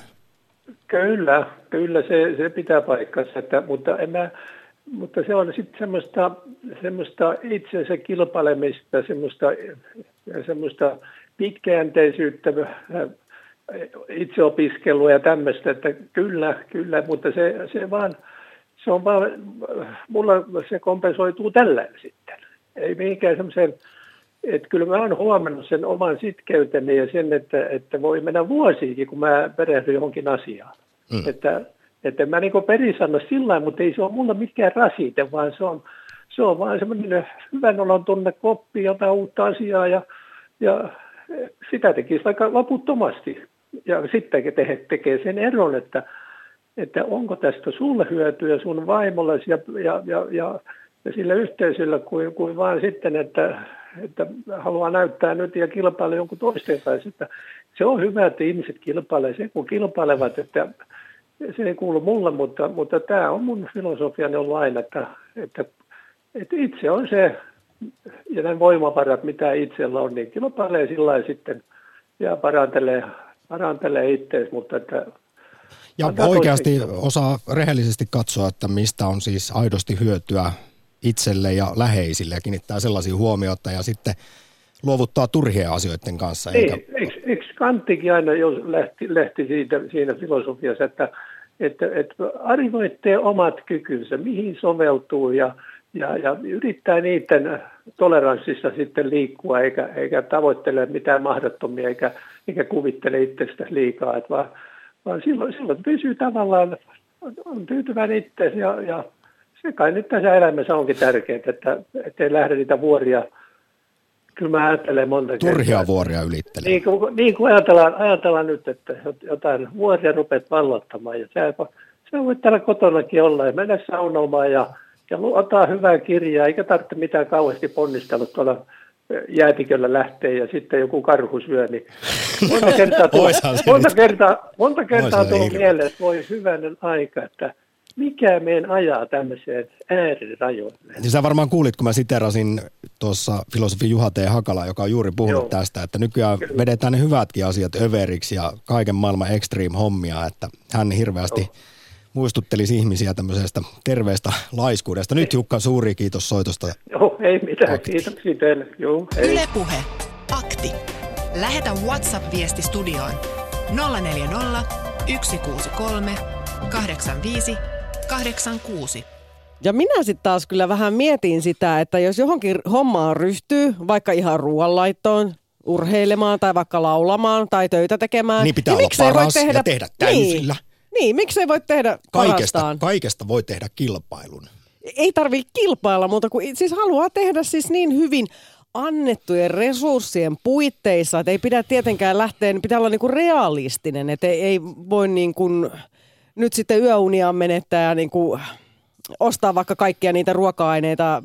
Kyllä, kyllä se, se pitää paikkansa, että, mutta en mä, mutta se on sitten semmoista, semmoista itsensä kilpailemista, semmoista, semmoista pitkäjänteisyyttä, itseopiskelua ja tämmöistä, että kyllä, kyllä, mutta se, se vaan, se on vaan, mulla se kompensoituu tällä sitten. Ei mihinkään semmoisen että kyllä mä oon huomannut sen oman sitkeyteni ja sen, että, että voi mennä vuosiinkin, kun mä perehdyn johonkin asiaan. Mm. Että, että mä niin perisanna sillä lailla, mutta ei se ole mulla mikään rasite, vaan se on, se on vaan semmoinen hyvän olon tunne koppi jotain uutta asiaa ja, ja sitä tekisi vaikka loputtomasti. Ja sitten tekee, tekee sen eron, että, että onko tästä sulle hyötyä sun vaimolle ja, ja, ja, ja, ja sillä yhteisöllä kuin, kuin vaan sitten, että, että haluaa näyttää nyt ja kilpailla jonkun toisten kanssa. Että se on hyvä, että ihmiset kilpailee. Se kun kilpailevat, että se ei kuulu mulle, mutta, mutta tämä on mun filosofiani on aina, että, että, että itse on se ja nämä voimavarat, mitä itsellä on, niin kilpailee sillä sitten ja parantelee, parantelee itseäsi, mutta että ja oikeasti osaa rehellisesti katsoa, että mistä on siis aidosti hyötyä itselle ja läheisille ja kiinnittää sellaisia huomiota ja sitten luovuttaa turhien asioiden kanssa. Ei, eikä... eikö, eikö Kanttikin aina jo lähti, lähti siitä, siinä filosofiassa, että, että, että arvioitte omat kykynsä, mihin soveltuu ja, ja, ja yrittää niiden toleranssissa sitten liikkua eikä, eikä tavoittele mitään mahdottomia eikä, eikä kuvittele itsestä liikaa, että vaan, vaan silloin, silloin pysyy tavallaan, on tyytyväinen itse ja, ja se kai nyt tässä elämässä onkin tärkeää, että ei lähde niitä vuoria kyllä mä ajattelen monta Turhia kertaa. Turhia vuoria ylittelee. Niin kuin, niin kuin ajatellaan, ajatellaan nyt, että jotain vuoria rupeat vallottamaan. Ja sä, sä voit täällä kotonakin olla ja mennä saunomaan ja, ja ottaa hyvää kirjaa, eikä tarvitse mitään kauheasti ponnistella tuolla jäätiköllä lähtee ja sitten joku karhu syö, niin monta kertaa, tuo, monta kertaa, monta kertaa tuo mieleen, että voi hyvänen aika, että – mikä meidän ajaa tämmöiseen äärirajoille. Niin sä varmaan kuulit, kun mä siterasin tuossa filosofi Juha T. Hakala, joka on juuri puhunut Joo. tästä, että nykyään Kyllä. vedetään ne hyvätkin asiat överiksi ja kaiken maailman extreme-hommia, että hän hirveästi Joo. muistuttelisi ihmisiä tämmöisestä terveestä laiskuudesta. Nyt Jukka, suuri kiitos soitosta. Joo, ei mitään, Akti. kiitoksia teille. Joo, Ylepuhe, akti. Lähetä WhatsApp-viesti studioon 040 163 85 86. Ja minä sitten taas kyllä vähän mietin sitä, että jos johonkin hommaan ryhtyy, vaikka ihan ruoanlaittoon, urheilemaan tai vaikka laulamaan tai töitä tekemään. Niin pitää niin olla paras voi tehdä, ja tehdä täysillä. Niin, niin miksei voi tehdä kaikesta, parastaan? Kaikesta voi tehdä kilpailun. Ei tarvi kilpailla, mutta kun siis haluaa tehdä siis niin hyvin annettujen resurssien puitteissa, että ei pidä tietenkään lähteä, niin pitää olla niinku realistinen, että ei, ei voi niin kuin nyt sitten yöunia menettää ja niin kuin ostaa vaikka kaikkia niitä ruoka-aineita,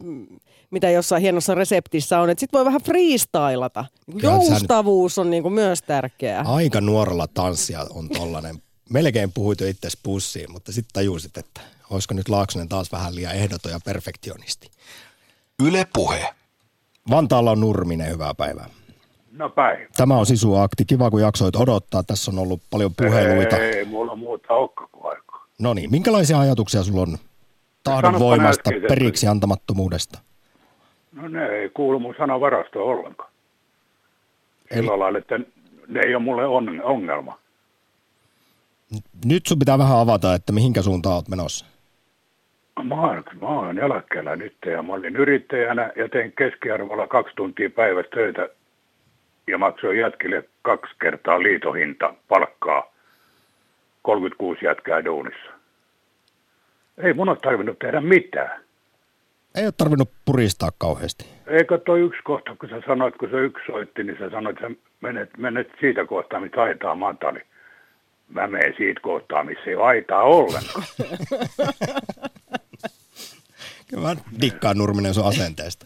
mitä jossain hienossa reseptissä on. Sitten voi vähän freestylata. Niin joustavuus on niin kuin myös tärkeää. Aika nuorella tanssia on tollainen. Melkein puhuit jo itse pussiin, mutta sitten tajusit, että olisiko nyt Laaksonen taas vähän liian ehdoton ja perfektionisti. Yle Puhe. Vantaalla on Nurminen, hyvää päivää. No päivä. Tämä on Sisu-akti. Kiva, kun jaksoit odottaa. Tässä on ollut paljon puheluita. Ei, ei mulla muuta olekaan kuin aikaa. No niin, minkälaisia ajatuksia sulla on tahdon voimasta, periksi antamattomuudesta? No ne ei kuulu mun sanavarastoon ollenkaan. Sillä Eli... lailla, että ne ei ole mulle on, ongelma. Nyt sun pitää vähän avata, että mihinkä suuntaan olet menossa. Mä oon, mä oon eläkkeellä nyt ja mä olin yrittäjänä ja tein keskiarvolla kaksi tuntia päivässä töitä ja maksoi jätkille kaksi kertaa liitohinta palkkaa. 36 jätkää duunissa. Ei mun ole tarvinnut tehdä mitään. Ei ole tarvinnut puristaa kauheasti. Eikö toi yksi kohta, kun sä sanoit, kun se yksi soitti, niin sä sanoit, että sä menet, menet siitä kohtaa, missä aitaa mantali. Niin mä menen siitä kohtaa, missä ei aitaa ollenkaan. Kyllä mä dikkaan Nurminen sun asenteesta.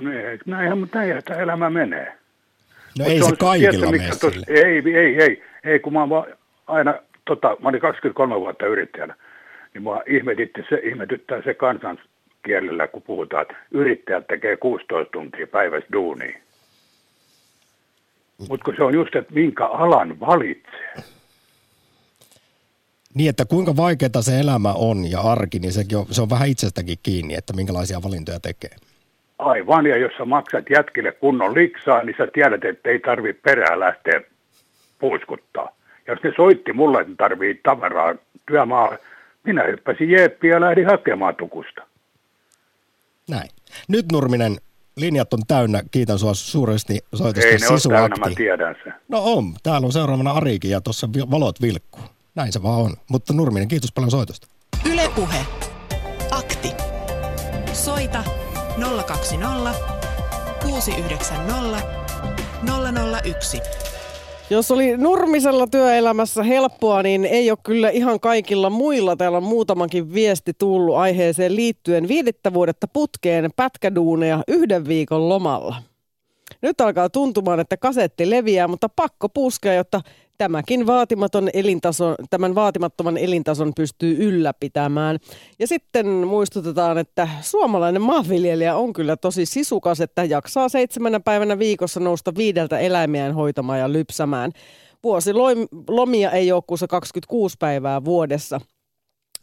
Niin, näinhän, mutta näinhän tämä elämä menee. No ei se, se kaikilla mene Ei, ei, ei, ei, kun mä oon aina, tota, mä olin 23 vuotta yrittäjänä, niin mua ihmetytti se, ihmetyttää se kansankielellä, kun puhutaan, että yrittäjät tekee 16 tuntia päivässä duunia. Mutta kun se on just, että minkä alan valitsee. Niin, että kuinka vaikeaa se elämä on ja arki, niin sekin on, se on vähän itsestäkin kiinni, että minkälaisia valintoja tekee. Aivan, ja jos sä maksat jätkille kunnon liksaa, niin sä tiedät, että ei tarvi perää lähteä puiskuttaa. Ja jos ne soitti mulle, että tarvii tavaraa työmaa, minä hyppäsin jeppiä ja lähdin hakemaan tukusta. Näin. Nyt Nurminen, linjat on täynnä. Kiitän sinua suuresti soitosta Ei ne ole täynnä, Sisuakti. mä tiedän sen. No on. Täällä on seuraavana Arikin ja tuossa valot vilkkuu. Näin se vaan on. Mutta Nurminen, kiitos paljon soitosta. Ylepuhe. Akti. Soita 020 690 001. Jos oli Nurmisella työelämässä helppoa, niin ei ole kyllä ihan kaikilla muilla. Täällä on muutamankin viesti tullut aiheeseen liittyen viidettä vuodetta putkeen pätkäduuneja yhden viikon lomalla. Nyt alkaa tuntumaan, että kasetti leviää, mutta pakko puskea, jotta tämäkin vaatimaton elintaso, tämän vaatimattoman elintason pystyy ylläpitämään. Ja sitten muistutetaan, että suomalainen maanviljelijä on kyllä tosi sisukas, että jaksaa seitsemänä päivänä viikossa nousta viideltä eläimiään hoitamaan ja lypsämään. Vuosilomia ei ole kuin se 26 päivää vuodessa.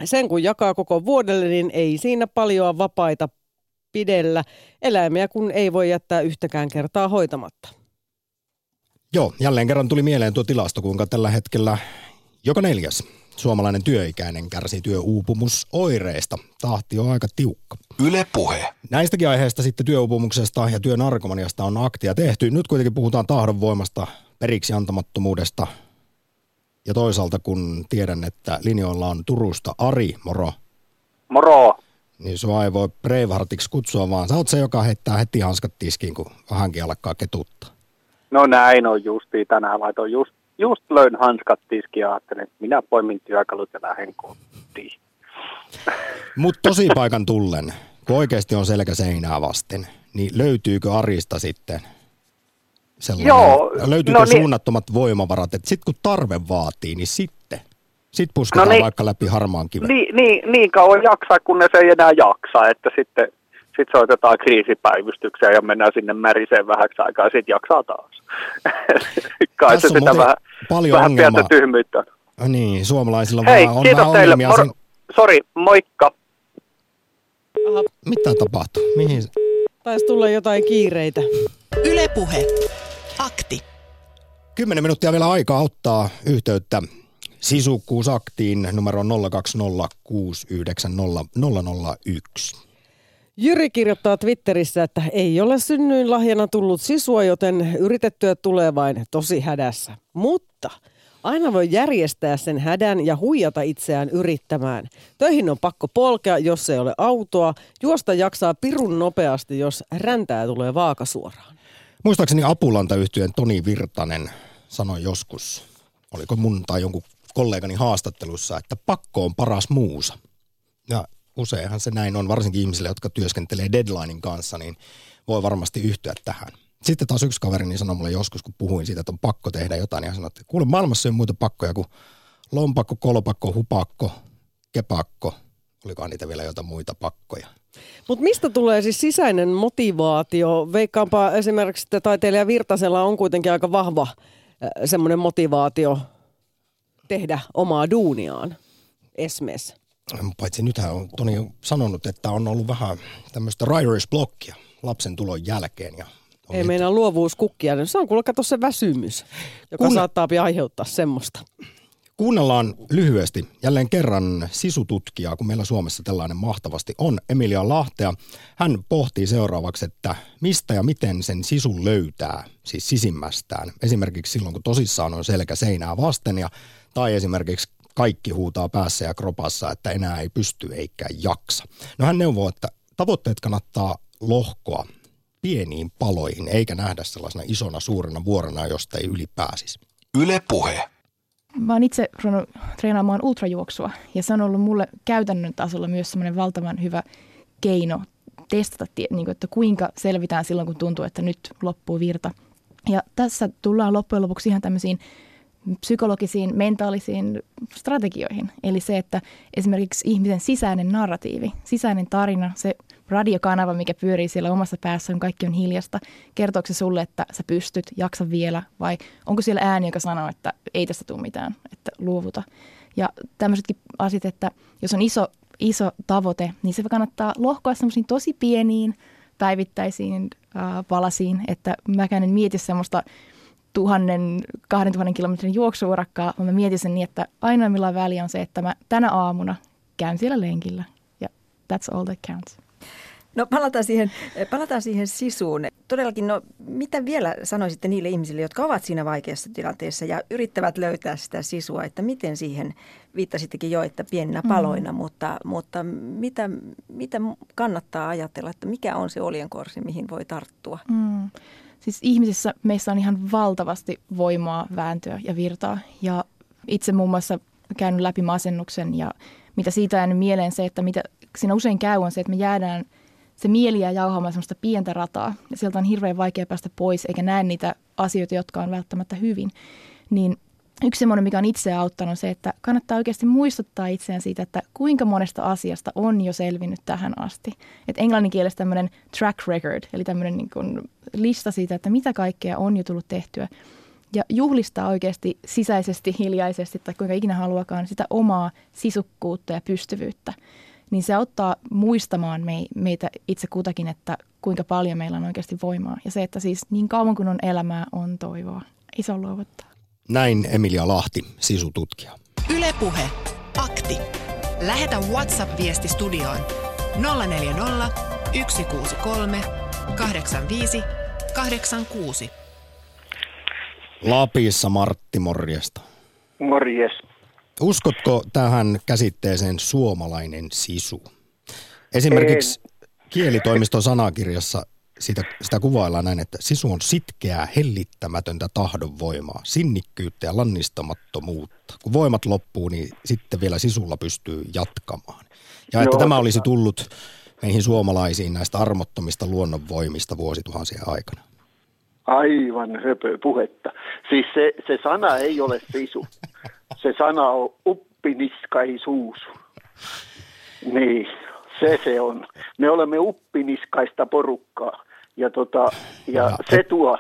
Sen kun jakaa koko vuodelle, niin ei siinä paljoa vapaita pidellä. Eläimiä kun ei voi jättää yhtäkään kertaa hoitamatta. Joo, jälleen kerran tuli mieleen tuo tilasto, kuinka tällä hetkellä joka neljäs suomalainen työikäinen kärsii työuupumusoireista. Tahti on aika tiukka. Yle Puhe. Näistäkin aiheista sitten työuupumuksesta ja työnarkomaniasta on aktia tehty. Nyt kuitenkin puhutaan tahdonvoimasta, periksi antamattomuudesta. Ja toisaalta kun tiedän, että linjoilla on Turusta Ari, moro, Moro. niin sua ei voi Braveheartiksi kutsua, vaan sä oot se, joka heittää heti hanskat tiskiin, kun vähänkin alkaa ketuttaa. No näin on justiin tänään. Laitoin just, just löin hanskat tiskiin ja ajattelin, että minä poimin työkalut ja lähden kotiin. Mutta tosi paikan tullen, kun oikeasti on selkä seinää vasten, niin löytyykö Arista sitten sellainen, Joo, löytyykö no niin. suunnattomat voimavarat, että sitten kun tarve vaatii, niin sitten, sit pusketaan No niin. vaikka läpi harmaan kiven. Niin, niin, niin kauan jaksaa, kunnes ei enää jaksa, että sitten sit soitetaan kriisipäivystykseen ja mennään sinne märiseen vähäksi aikaa ja sitten jaksaa taas. Kai Tässä se sitä vähän, paljon vähän pientä ongelmaa. tyhmyyttä on. No Niin, suomalaisilla Hei, on kiitos vähän teille. ongelmia. Moro. Sen, Sori, moikka. mitä tapahtuu? Mihin? Taisi tulla jotain kiireitä. Ylepuhe. Akti. Kymmenen minuuttia vielä aikaa ottaa yhteyttä sisukkuusaktiin numero 020690001. Jyri kirjoittaa Twitterissä, että ei ole synnyin lahjana tullut sisua, joten yritettyä tulee vain tosi hädässä. Mutta aina voi järjestää sen hädän ja huijata itseään yrittämään. Töihin on pakko polkea, jos ei ole autoa. Juosta jaksaa pirun nopeasti, jos räntää tulee vaakasuoraan. Muistaakseni Apulanta yhtyeen Toni Virtanen sanoi joskus, oliko mun tai jonkun kollegani haastattelussa, että pakko on paras muusa. Useinhan se näin on, varsinkin ihmisille, jotka työskentelee deadlinein kanssa, niin voi varmasti yhtyä tähän. Sitten taas yksi kaveri niin sanoi mulle joskus, kun puhuin siitä, että on pakko tehdä jotain, ja sanoi, että kuule maailmassa ei muita pakkoja kuin lompakko, kolpakko, hupakko, kepakko. Olikohan niitä vielä jotain muita pakkoja? Mutta mistä tulee siis sisäinen motivaatio? Veikkaanpa esimerkiksi, että taiteilija Virtasella on kuitenkin aika vahva äh, semmoinen motivaatio tehdä omaa duuniaan. Esmes. Paitsi nythän on Toni sanonut, että on ollut vähän tämmöistä writer's blockia lapsen tulon jälkeen. Ja on Ei meinaa luovuus kukkia. Se on kuule kato se väsymys, joka Kun- saattaa aiheuttaa semmoista. Kuunnellaan lyhyesti jälleen kerran sisututkijaa, kun meillä Suomessa tällainen mahtavasti on, Emilia Lahtea. Hän pohtii seuraavaksi, että mistä ja miten sen sisun löytää, siis sisimmästään. Esimerkiksi silloin, kun tosissaan on selkä seinää vasten ja, tai esimerkiksi kaikki huutaa päässä ja kropassa, että enää ei pysty eikä jaksa. No hän neuvoo, että tavoitteet kannattaa lohkoa pieniin paloihin, eikä nähdä sellaisena isona suurena vuorena, josta ei yli pääsisi. Yle Puhe. Mä oon itse ruvennut treenaamaan ultrajuoksua ja se on ollut mulle käytännön tasolla myös semmoinen valtavan hyvä keino testata, niin kuin, että kuinka selvitään silloin, kun tuntuu, että nyt loppuu virta. Ja tässä tullaan loppujen lopuksi ihan tämmöisiin psykologisiin, mentaalisiin strategioihin. Eli se, että esimerkiksi ihmisen sisäinen narratiivi, sisäinen tarina, se radiokanava, mikä pyörii siellä omassa päässä, kun kaikki on hiljasta, kertooko se sulle, että sä pystyt, jaksa vielä, vai onko siellä ääni, joka sanoo, että ei tästä tule mitään, että luovuta. Ja tämmöisetkin asiat, että jos on iso, iso tavoite, niin se kannattaa lohkoa semmoisiin tosi pieniin päivittäisiin äh, palasiin, että mäkään en mieti semmoista tuhannen, kahden tuhannen kilometrin juoksuurakkaa, vaan mä mietin sen niin, että ainoimmillaan väliä on se, että mä tänä aamuna käyn siellä lenkillä ja that's all that counts. No palataan siihen, palataan siihen sisuun. Todellakin, no mitä vielä sanoisitte niille ihmisille, jotka ovat siinä vaikeassa tilanteessa ja yrittävät löytää sitä sisua, että miten siihen, viittasittekin jo, että pieninä paloina, mm. mutta, mutta mitä, mitä kannattaa ajatella, että mikä on se oljenkorsi, mihin voi tarttua? Mm. Siis ihmisissä meissä on ihan valtavasti voimaa, vääntöä ja virtaa. Ja itse muun muassa käynyt läpi masennuksen ja mitä siitä jäänyt mieleen se, että mitä siinä usein käy on se, että me jäädään se mieliä jauhaamaan semmoista pientä rataa ja sieltä on hirveän vaikea päästä pois eikä näe niitä asioita, jotka on välttämättä hyvin. Niin yksi semmoinen, mikä on itseä auttanut, on se, että kannattaa oikeasti muistuttaa itseään siitä, että kuinka monesta asiasta on jo selvinnyt tähän asti. Et englannin kielessä tämmöinen track record, eli tämmöinen niin kuin lista siitä, että mitä kaikkea on jo tullut tehtyä. Ja juhlistaa oikeasti sisäisesti, hiljaisesti tai kuinka ikinä haluakaan sitä omaa sisukkuutta ja pystyvyyttä. Niin se auttaa muistamaan meitä itse kutakin, että kuinka paljon meillä on oikeasti voimaa. Ja se, että siis niin kauan kuin on elämää, on toivoa. Saa luovuttaa. Näin Emilia Lahti, sisututkija. Ylepuhe. Akti. Lähetä WhatsApp-viesti studioon 040 163 85 86. Lapissa Martti, morjesta. Morjes. Uskotko tähän käsitteeseen suomalainen sisu? Esimerkiksi en. kielitoimiston sanakirjassa sitä, sitä kuvaillaan näin, että sisu on sitkeää, hellittämätöntä tahdonvoimaa, sinnikkyyttä ja lannistamattomuutta. Kun voimat loppuu, niin sitten vielä sisulla pystyy jatkamaan. Ja että Joo, tämä olisi tullut meihin suomalaisiin näistä armottomista luonnonvoimista vuosituhansien aikana. Aivan höpö puhetta. Siis se, se sana ei ole sisu. Se sana on uppiniskaisuus. Niin, se se on. Me olemme uppiniskaista porukkaa. Ja, tota, ja se tuo,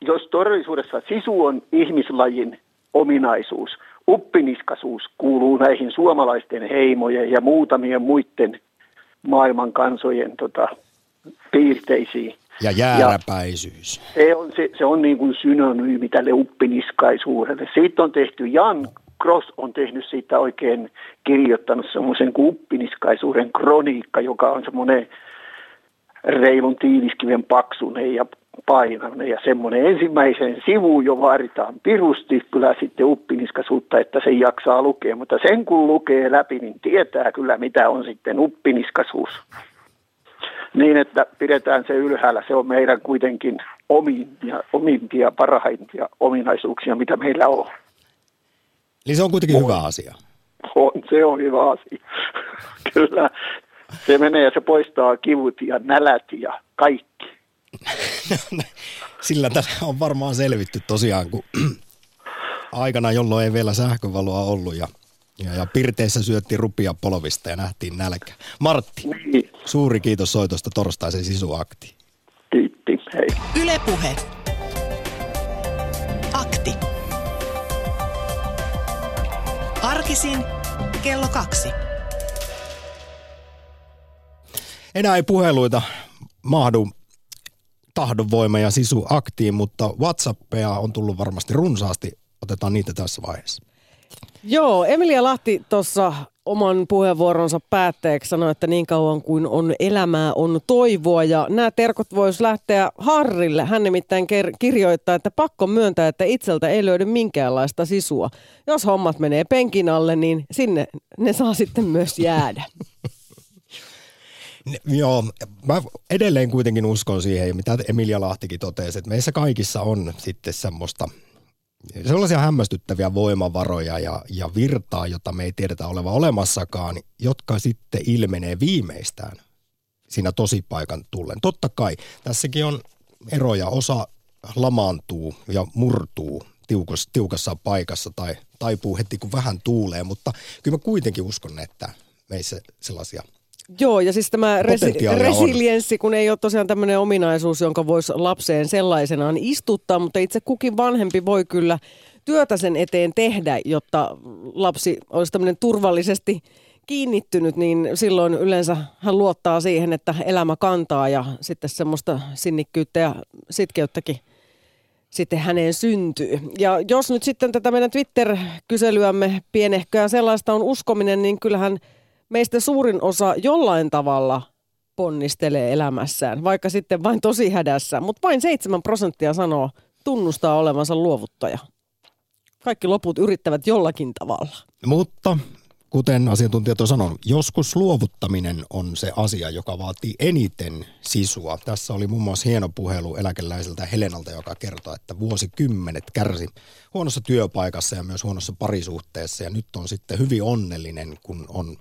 jos todellisuudessa sisu on ihmislajin ominaisuus, uppiniskaisuus kuuluu näihin suomalaisten heimojen ja muutamien muiden maailman kansojen tota, piirteisiin. Ja jääräpäisyys. Ja se on, se, se on niin kuin synonyymi tälle uppiniskaisuudelle. Siitä on tehty, Jan Cross on tehnyt siitä oikein kirjoittanut semmoisen kuin uppiniskaisuuden kroniikka, joka on semmoinen reilun tiiviskiven paksunen ja painainen ja semmoinen ensimmäisen sivuun jo vaaditaan pirusti kyllä sitten uppiniskaisuutta, että se jaksaa lukea, mutta sen kun lukee läpi, niin tietää kyllä mitä on sitten uppiniskaisuus. Niin, että pidetään se ylhäällä, se on meidän kuitenkin omimpia, omimpia parhaimpia ominaisuuksia, mitä meillä on. Eli se on kuitenkin on. hyvä asia. On, se on hyvä asia. kyllä, se menee ja se poistaa kivut ja nälät ja kaikki. Sillä tässä on varmaan selvitty tosiaan, kun aikana, jolloin ei vielä sähkövaloa ollut ja, ja, ja pirteissä syöttiin rupia polvista ja nähtiin nälkä. Martti, niin. suuri kiitos soitosta torstaisen sisuakti. Kiitti, hei. Ylepuhe. Akti. Arkisin kello kaksi. Enää ei puheluita mahdu tahdonvoima ja sisu aktiin, mutta Whatsappia on tullut varmasti runsaasti. Otetaan niitä tässä vaiheessa. Joo, Emilia Lahti tuossa oman puheenvuoronsa päätteeksi sanoi, että niin kauan kuin on elämää, on toivoa. Ja nämä terkot voisi lähteä Harrille. Hän nimittäin kirjoittaa, että pakko myöntää, että itseltä ei löydy minkäänlaista sisua. Jos hommat menee penkin alle, niin sinne ne saa sitten myös jäädä. Joo, mä edelleen kuitenkin uskon siihen, mitä Emilia Lahtikin totesi, että meissä kaikissa on sitten semmoista sellaisia hämmästyttäviä voimavaroja ja, ja virtaa, jota me ei tiedetä oleva olemassakaan, jotka sitten ilmenee viimeistään siinä tosipaikan tullen. Totta kai tässäkin on eroja. Osa lamaantuu ja murtuu tiukassa, tiukassa paikassa tai taipuu heti kun vähän tuulee, mutta kyllä mä kuitenkin uskon, että meissä sellaisia – Joo, ja siis tämä resi- resilienssi, kun ei ole tosiaan tämmöinen ominaisuus, jonka voisi lapseen sellaisenaan istuttaa, mutta itse kukin vanhempi voi kyllä työtä sen eteen tehdä, jotta lapsi olisi tämmöinen turvallisesti kiinnittynyt, niin silloin yleensä hän luottaa siihen, että elämä kantaa ja sitten semmoista sinnikkyyttä ja sitkeyttäkin sitten häneen syntyy. Ja jos nyt sitten tätä meidän Twitter-kyselyämme pienehköä sellaista on uskominen, niin kyllähän – meistä suurin osa jollain tavalla ponnistelee elämässään, vaikka sitten vain tosi hädässä. Mutta vain 7 prosenttia sanoo, tunnustaa olevansa luovuttaja. Kaikki loput yrittävät jollakin tavalla. Mutta kuten asiantuntijat on sanonut, joskus luovuttaminen on se asia, joka vaatii eniten sisua. Tässä oli muun muassa hieno puhelu eläkeläiseltä Helenalta, joka kertoo, että vuosikymmenet kärsi huonossa työpaikassa ja myös huonossa parisuhteessa. Ja nyt on sitten hyvin onnellinen, kun on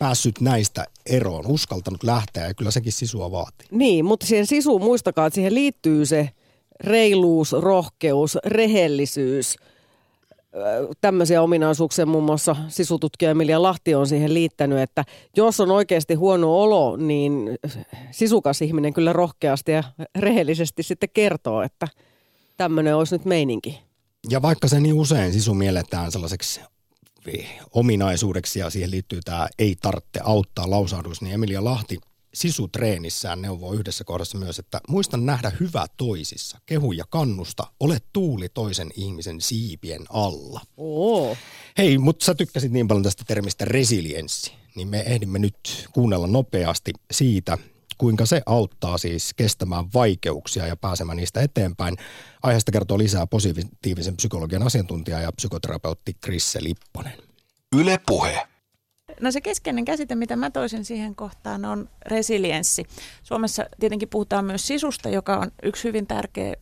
päässyt näistä eroon, uskaltanut lähteä ja kyllä sekin sisua vaatii. Niin, mutta siihen sisuun muistakaa, että siihen liittyy se reiluus, rohkeus, rehellisyys – tämmöisiä ominaisuuksia muun muassa sisututkija Emilia Lahti on siihen liittänyt, että jos on oikeasti huono olo, niin sisukas ihminen kyllä rohkeasti ja rehellisesti sitten kertoo, että tämmöinen olisi nyt meininki. Ja vaikka se niin usein sisu mielletään sellaiseksi ominaisuudeksi ja siihen liittyy tämä ei tarvitse auttaa lausahdus, niin Emilia Lahti sisutreenissään neuvoo yhdessä kohdassa myös, että muista nähdä hyvä toisissa. Kehu ja kannusta, ole tuuli toisen ihmisen siipien alla. Oo. Hei, mutta sä tykkäsit niin paljon tästä termistä resilienssi, niin me ehdimme nyt kuunnella nopeasti siitä, kuinka se auttaa siis kestämään vaikeuksia ja pääsemään niistä eteenpäin. Aiheesta kertoo lisää positiivisen psykologian asiantuntija ja psykoterapeutti Krisse Lipponen. Yle Puhe. No se keskeinen käsite, mitä mä toisin siihen kohtaan, on resilienssi. Suomessa tietenkin puhutaan myös sisusta, joka on yksi hyvin tärkeä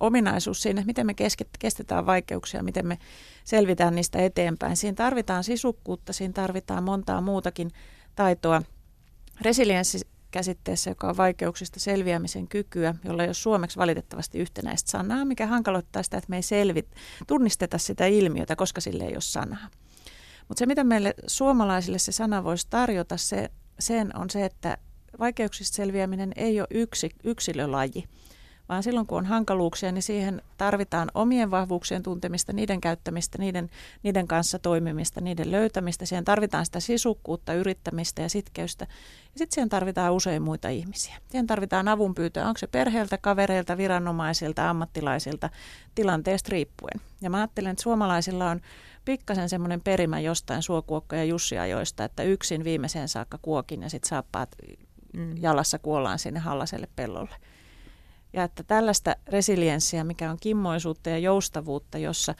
ominaisuus siinä, että miten me kestetään vaikeuksia, miten me selvitään niistä eteenpäin. Siinä tarvitaan sisukkuutta, siinä tarvitaan montaa muutakin taitoa. Resilienssi käsitteessä, joka on vaikeuksista selviämisen kykyä, jolla ei ole suomeksi valitettavasti yhtenäistä sanaa, mikä hankaloittaa sitä, että me ei selvit, tunnisteta sitä ilmiötä, koska sille ei ole sanaa. Mutta se, mitä meille suomalaisille se sana voisi tarjota, se, sen on se, että vaikeuksista selviäminen ei ole yksi yksilölaji, vaan silloin kun on hankaluuksia, niin siihen tarvitaan omien vahvuuksien tuntemista, niiden käyttämistä, niiden, niiden kanssa toimimista, niiden löytämistä. Siihen tarvitaan sitä sisukkuutta, yrittämistä ja sitkeystä. Ja sitten siihen tarvitaan usein muita ihmisiä. Siihen tarvitaan avunpyytöä, onko se perheeltä, kavereilta, viranomaisilta, ammattilaisilta, tilanteesta riippuen. Ja mä ajattelen, että suomalaisilla on pikkasen semmoinen perimä jostain suokuokka- ja jussiajoista, että yksin viimeiseen saakka kuokin ja sitten saappaat mm, jalassa kuollaan sinne hallaselle pellolle. Ja että tällaista resilienssiä, mikä on kimmoisuutta ja joustavuutta, jossa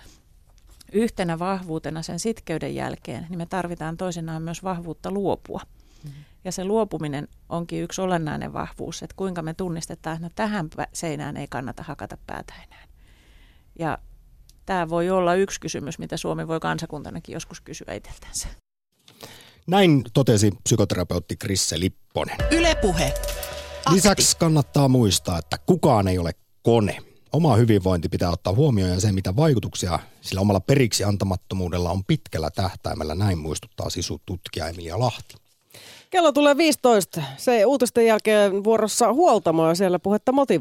yhtenä vahvuutena sen sitkeyden jälkeen, niin me tarvitaan toisinaan myös vahvuutta luopua. Mm-hmm. Ja se luopuminen onkin yksi olennainen vahvuus, että kuinka me tunnistetaan, että no tähän seinään ei kannata hakata päätä enää. Ja tämä voi olla yksi kysymys, mitä Suomi voi kansakuntanakin joskus kysyä itseltänsä. Näin totesi psykoterapeutti Krisse Lipponen. Ylepuhe. Lisäksi kannattaa muistaa, että kukaan ei ole kone. Oma hyvinvointi pitää ottaa huomioon ja se, mitä vaikutuksia sillä omalla periksi antamattomuudella on pitkällä tähtäimellä. Näin muistuttaa sisututkija Emilia Lahti. Kello tulee 15. Se uutisten jälkeen vuorossa huoltamaan siellä puhetta motivaatio.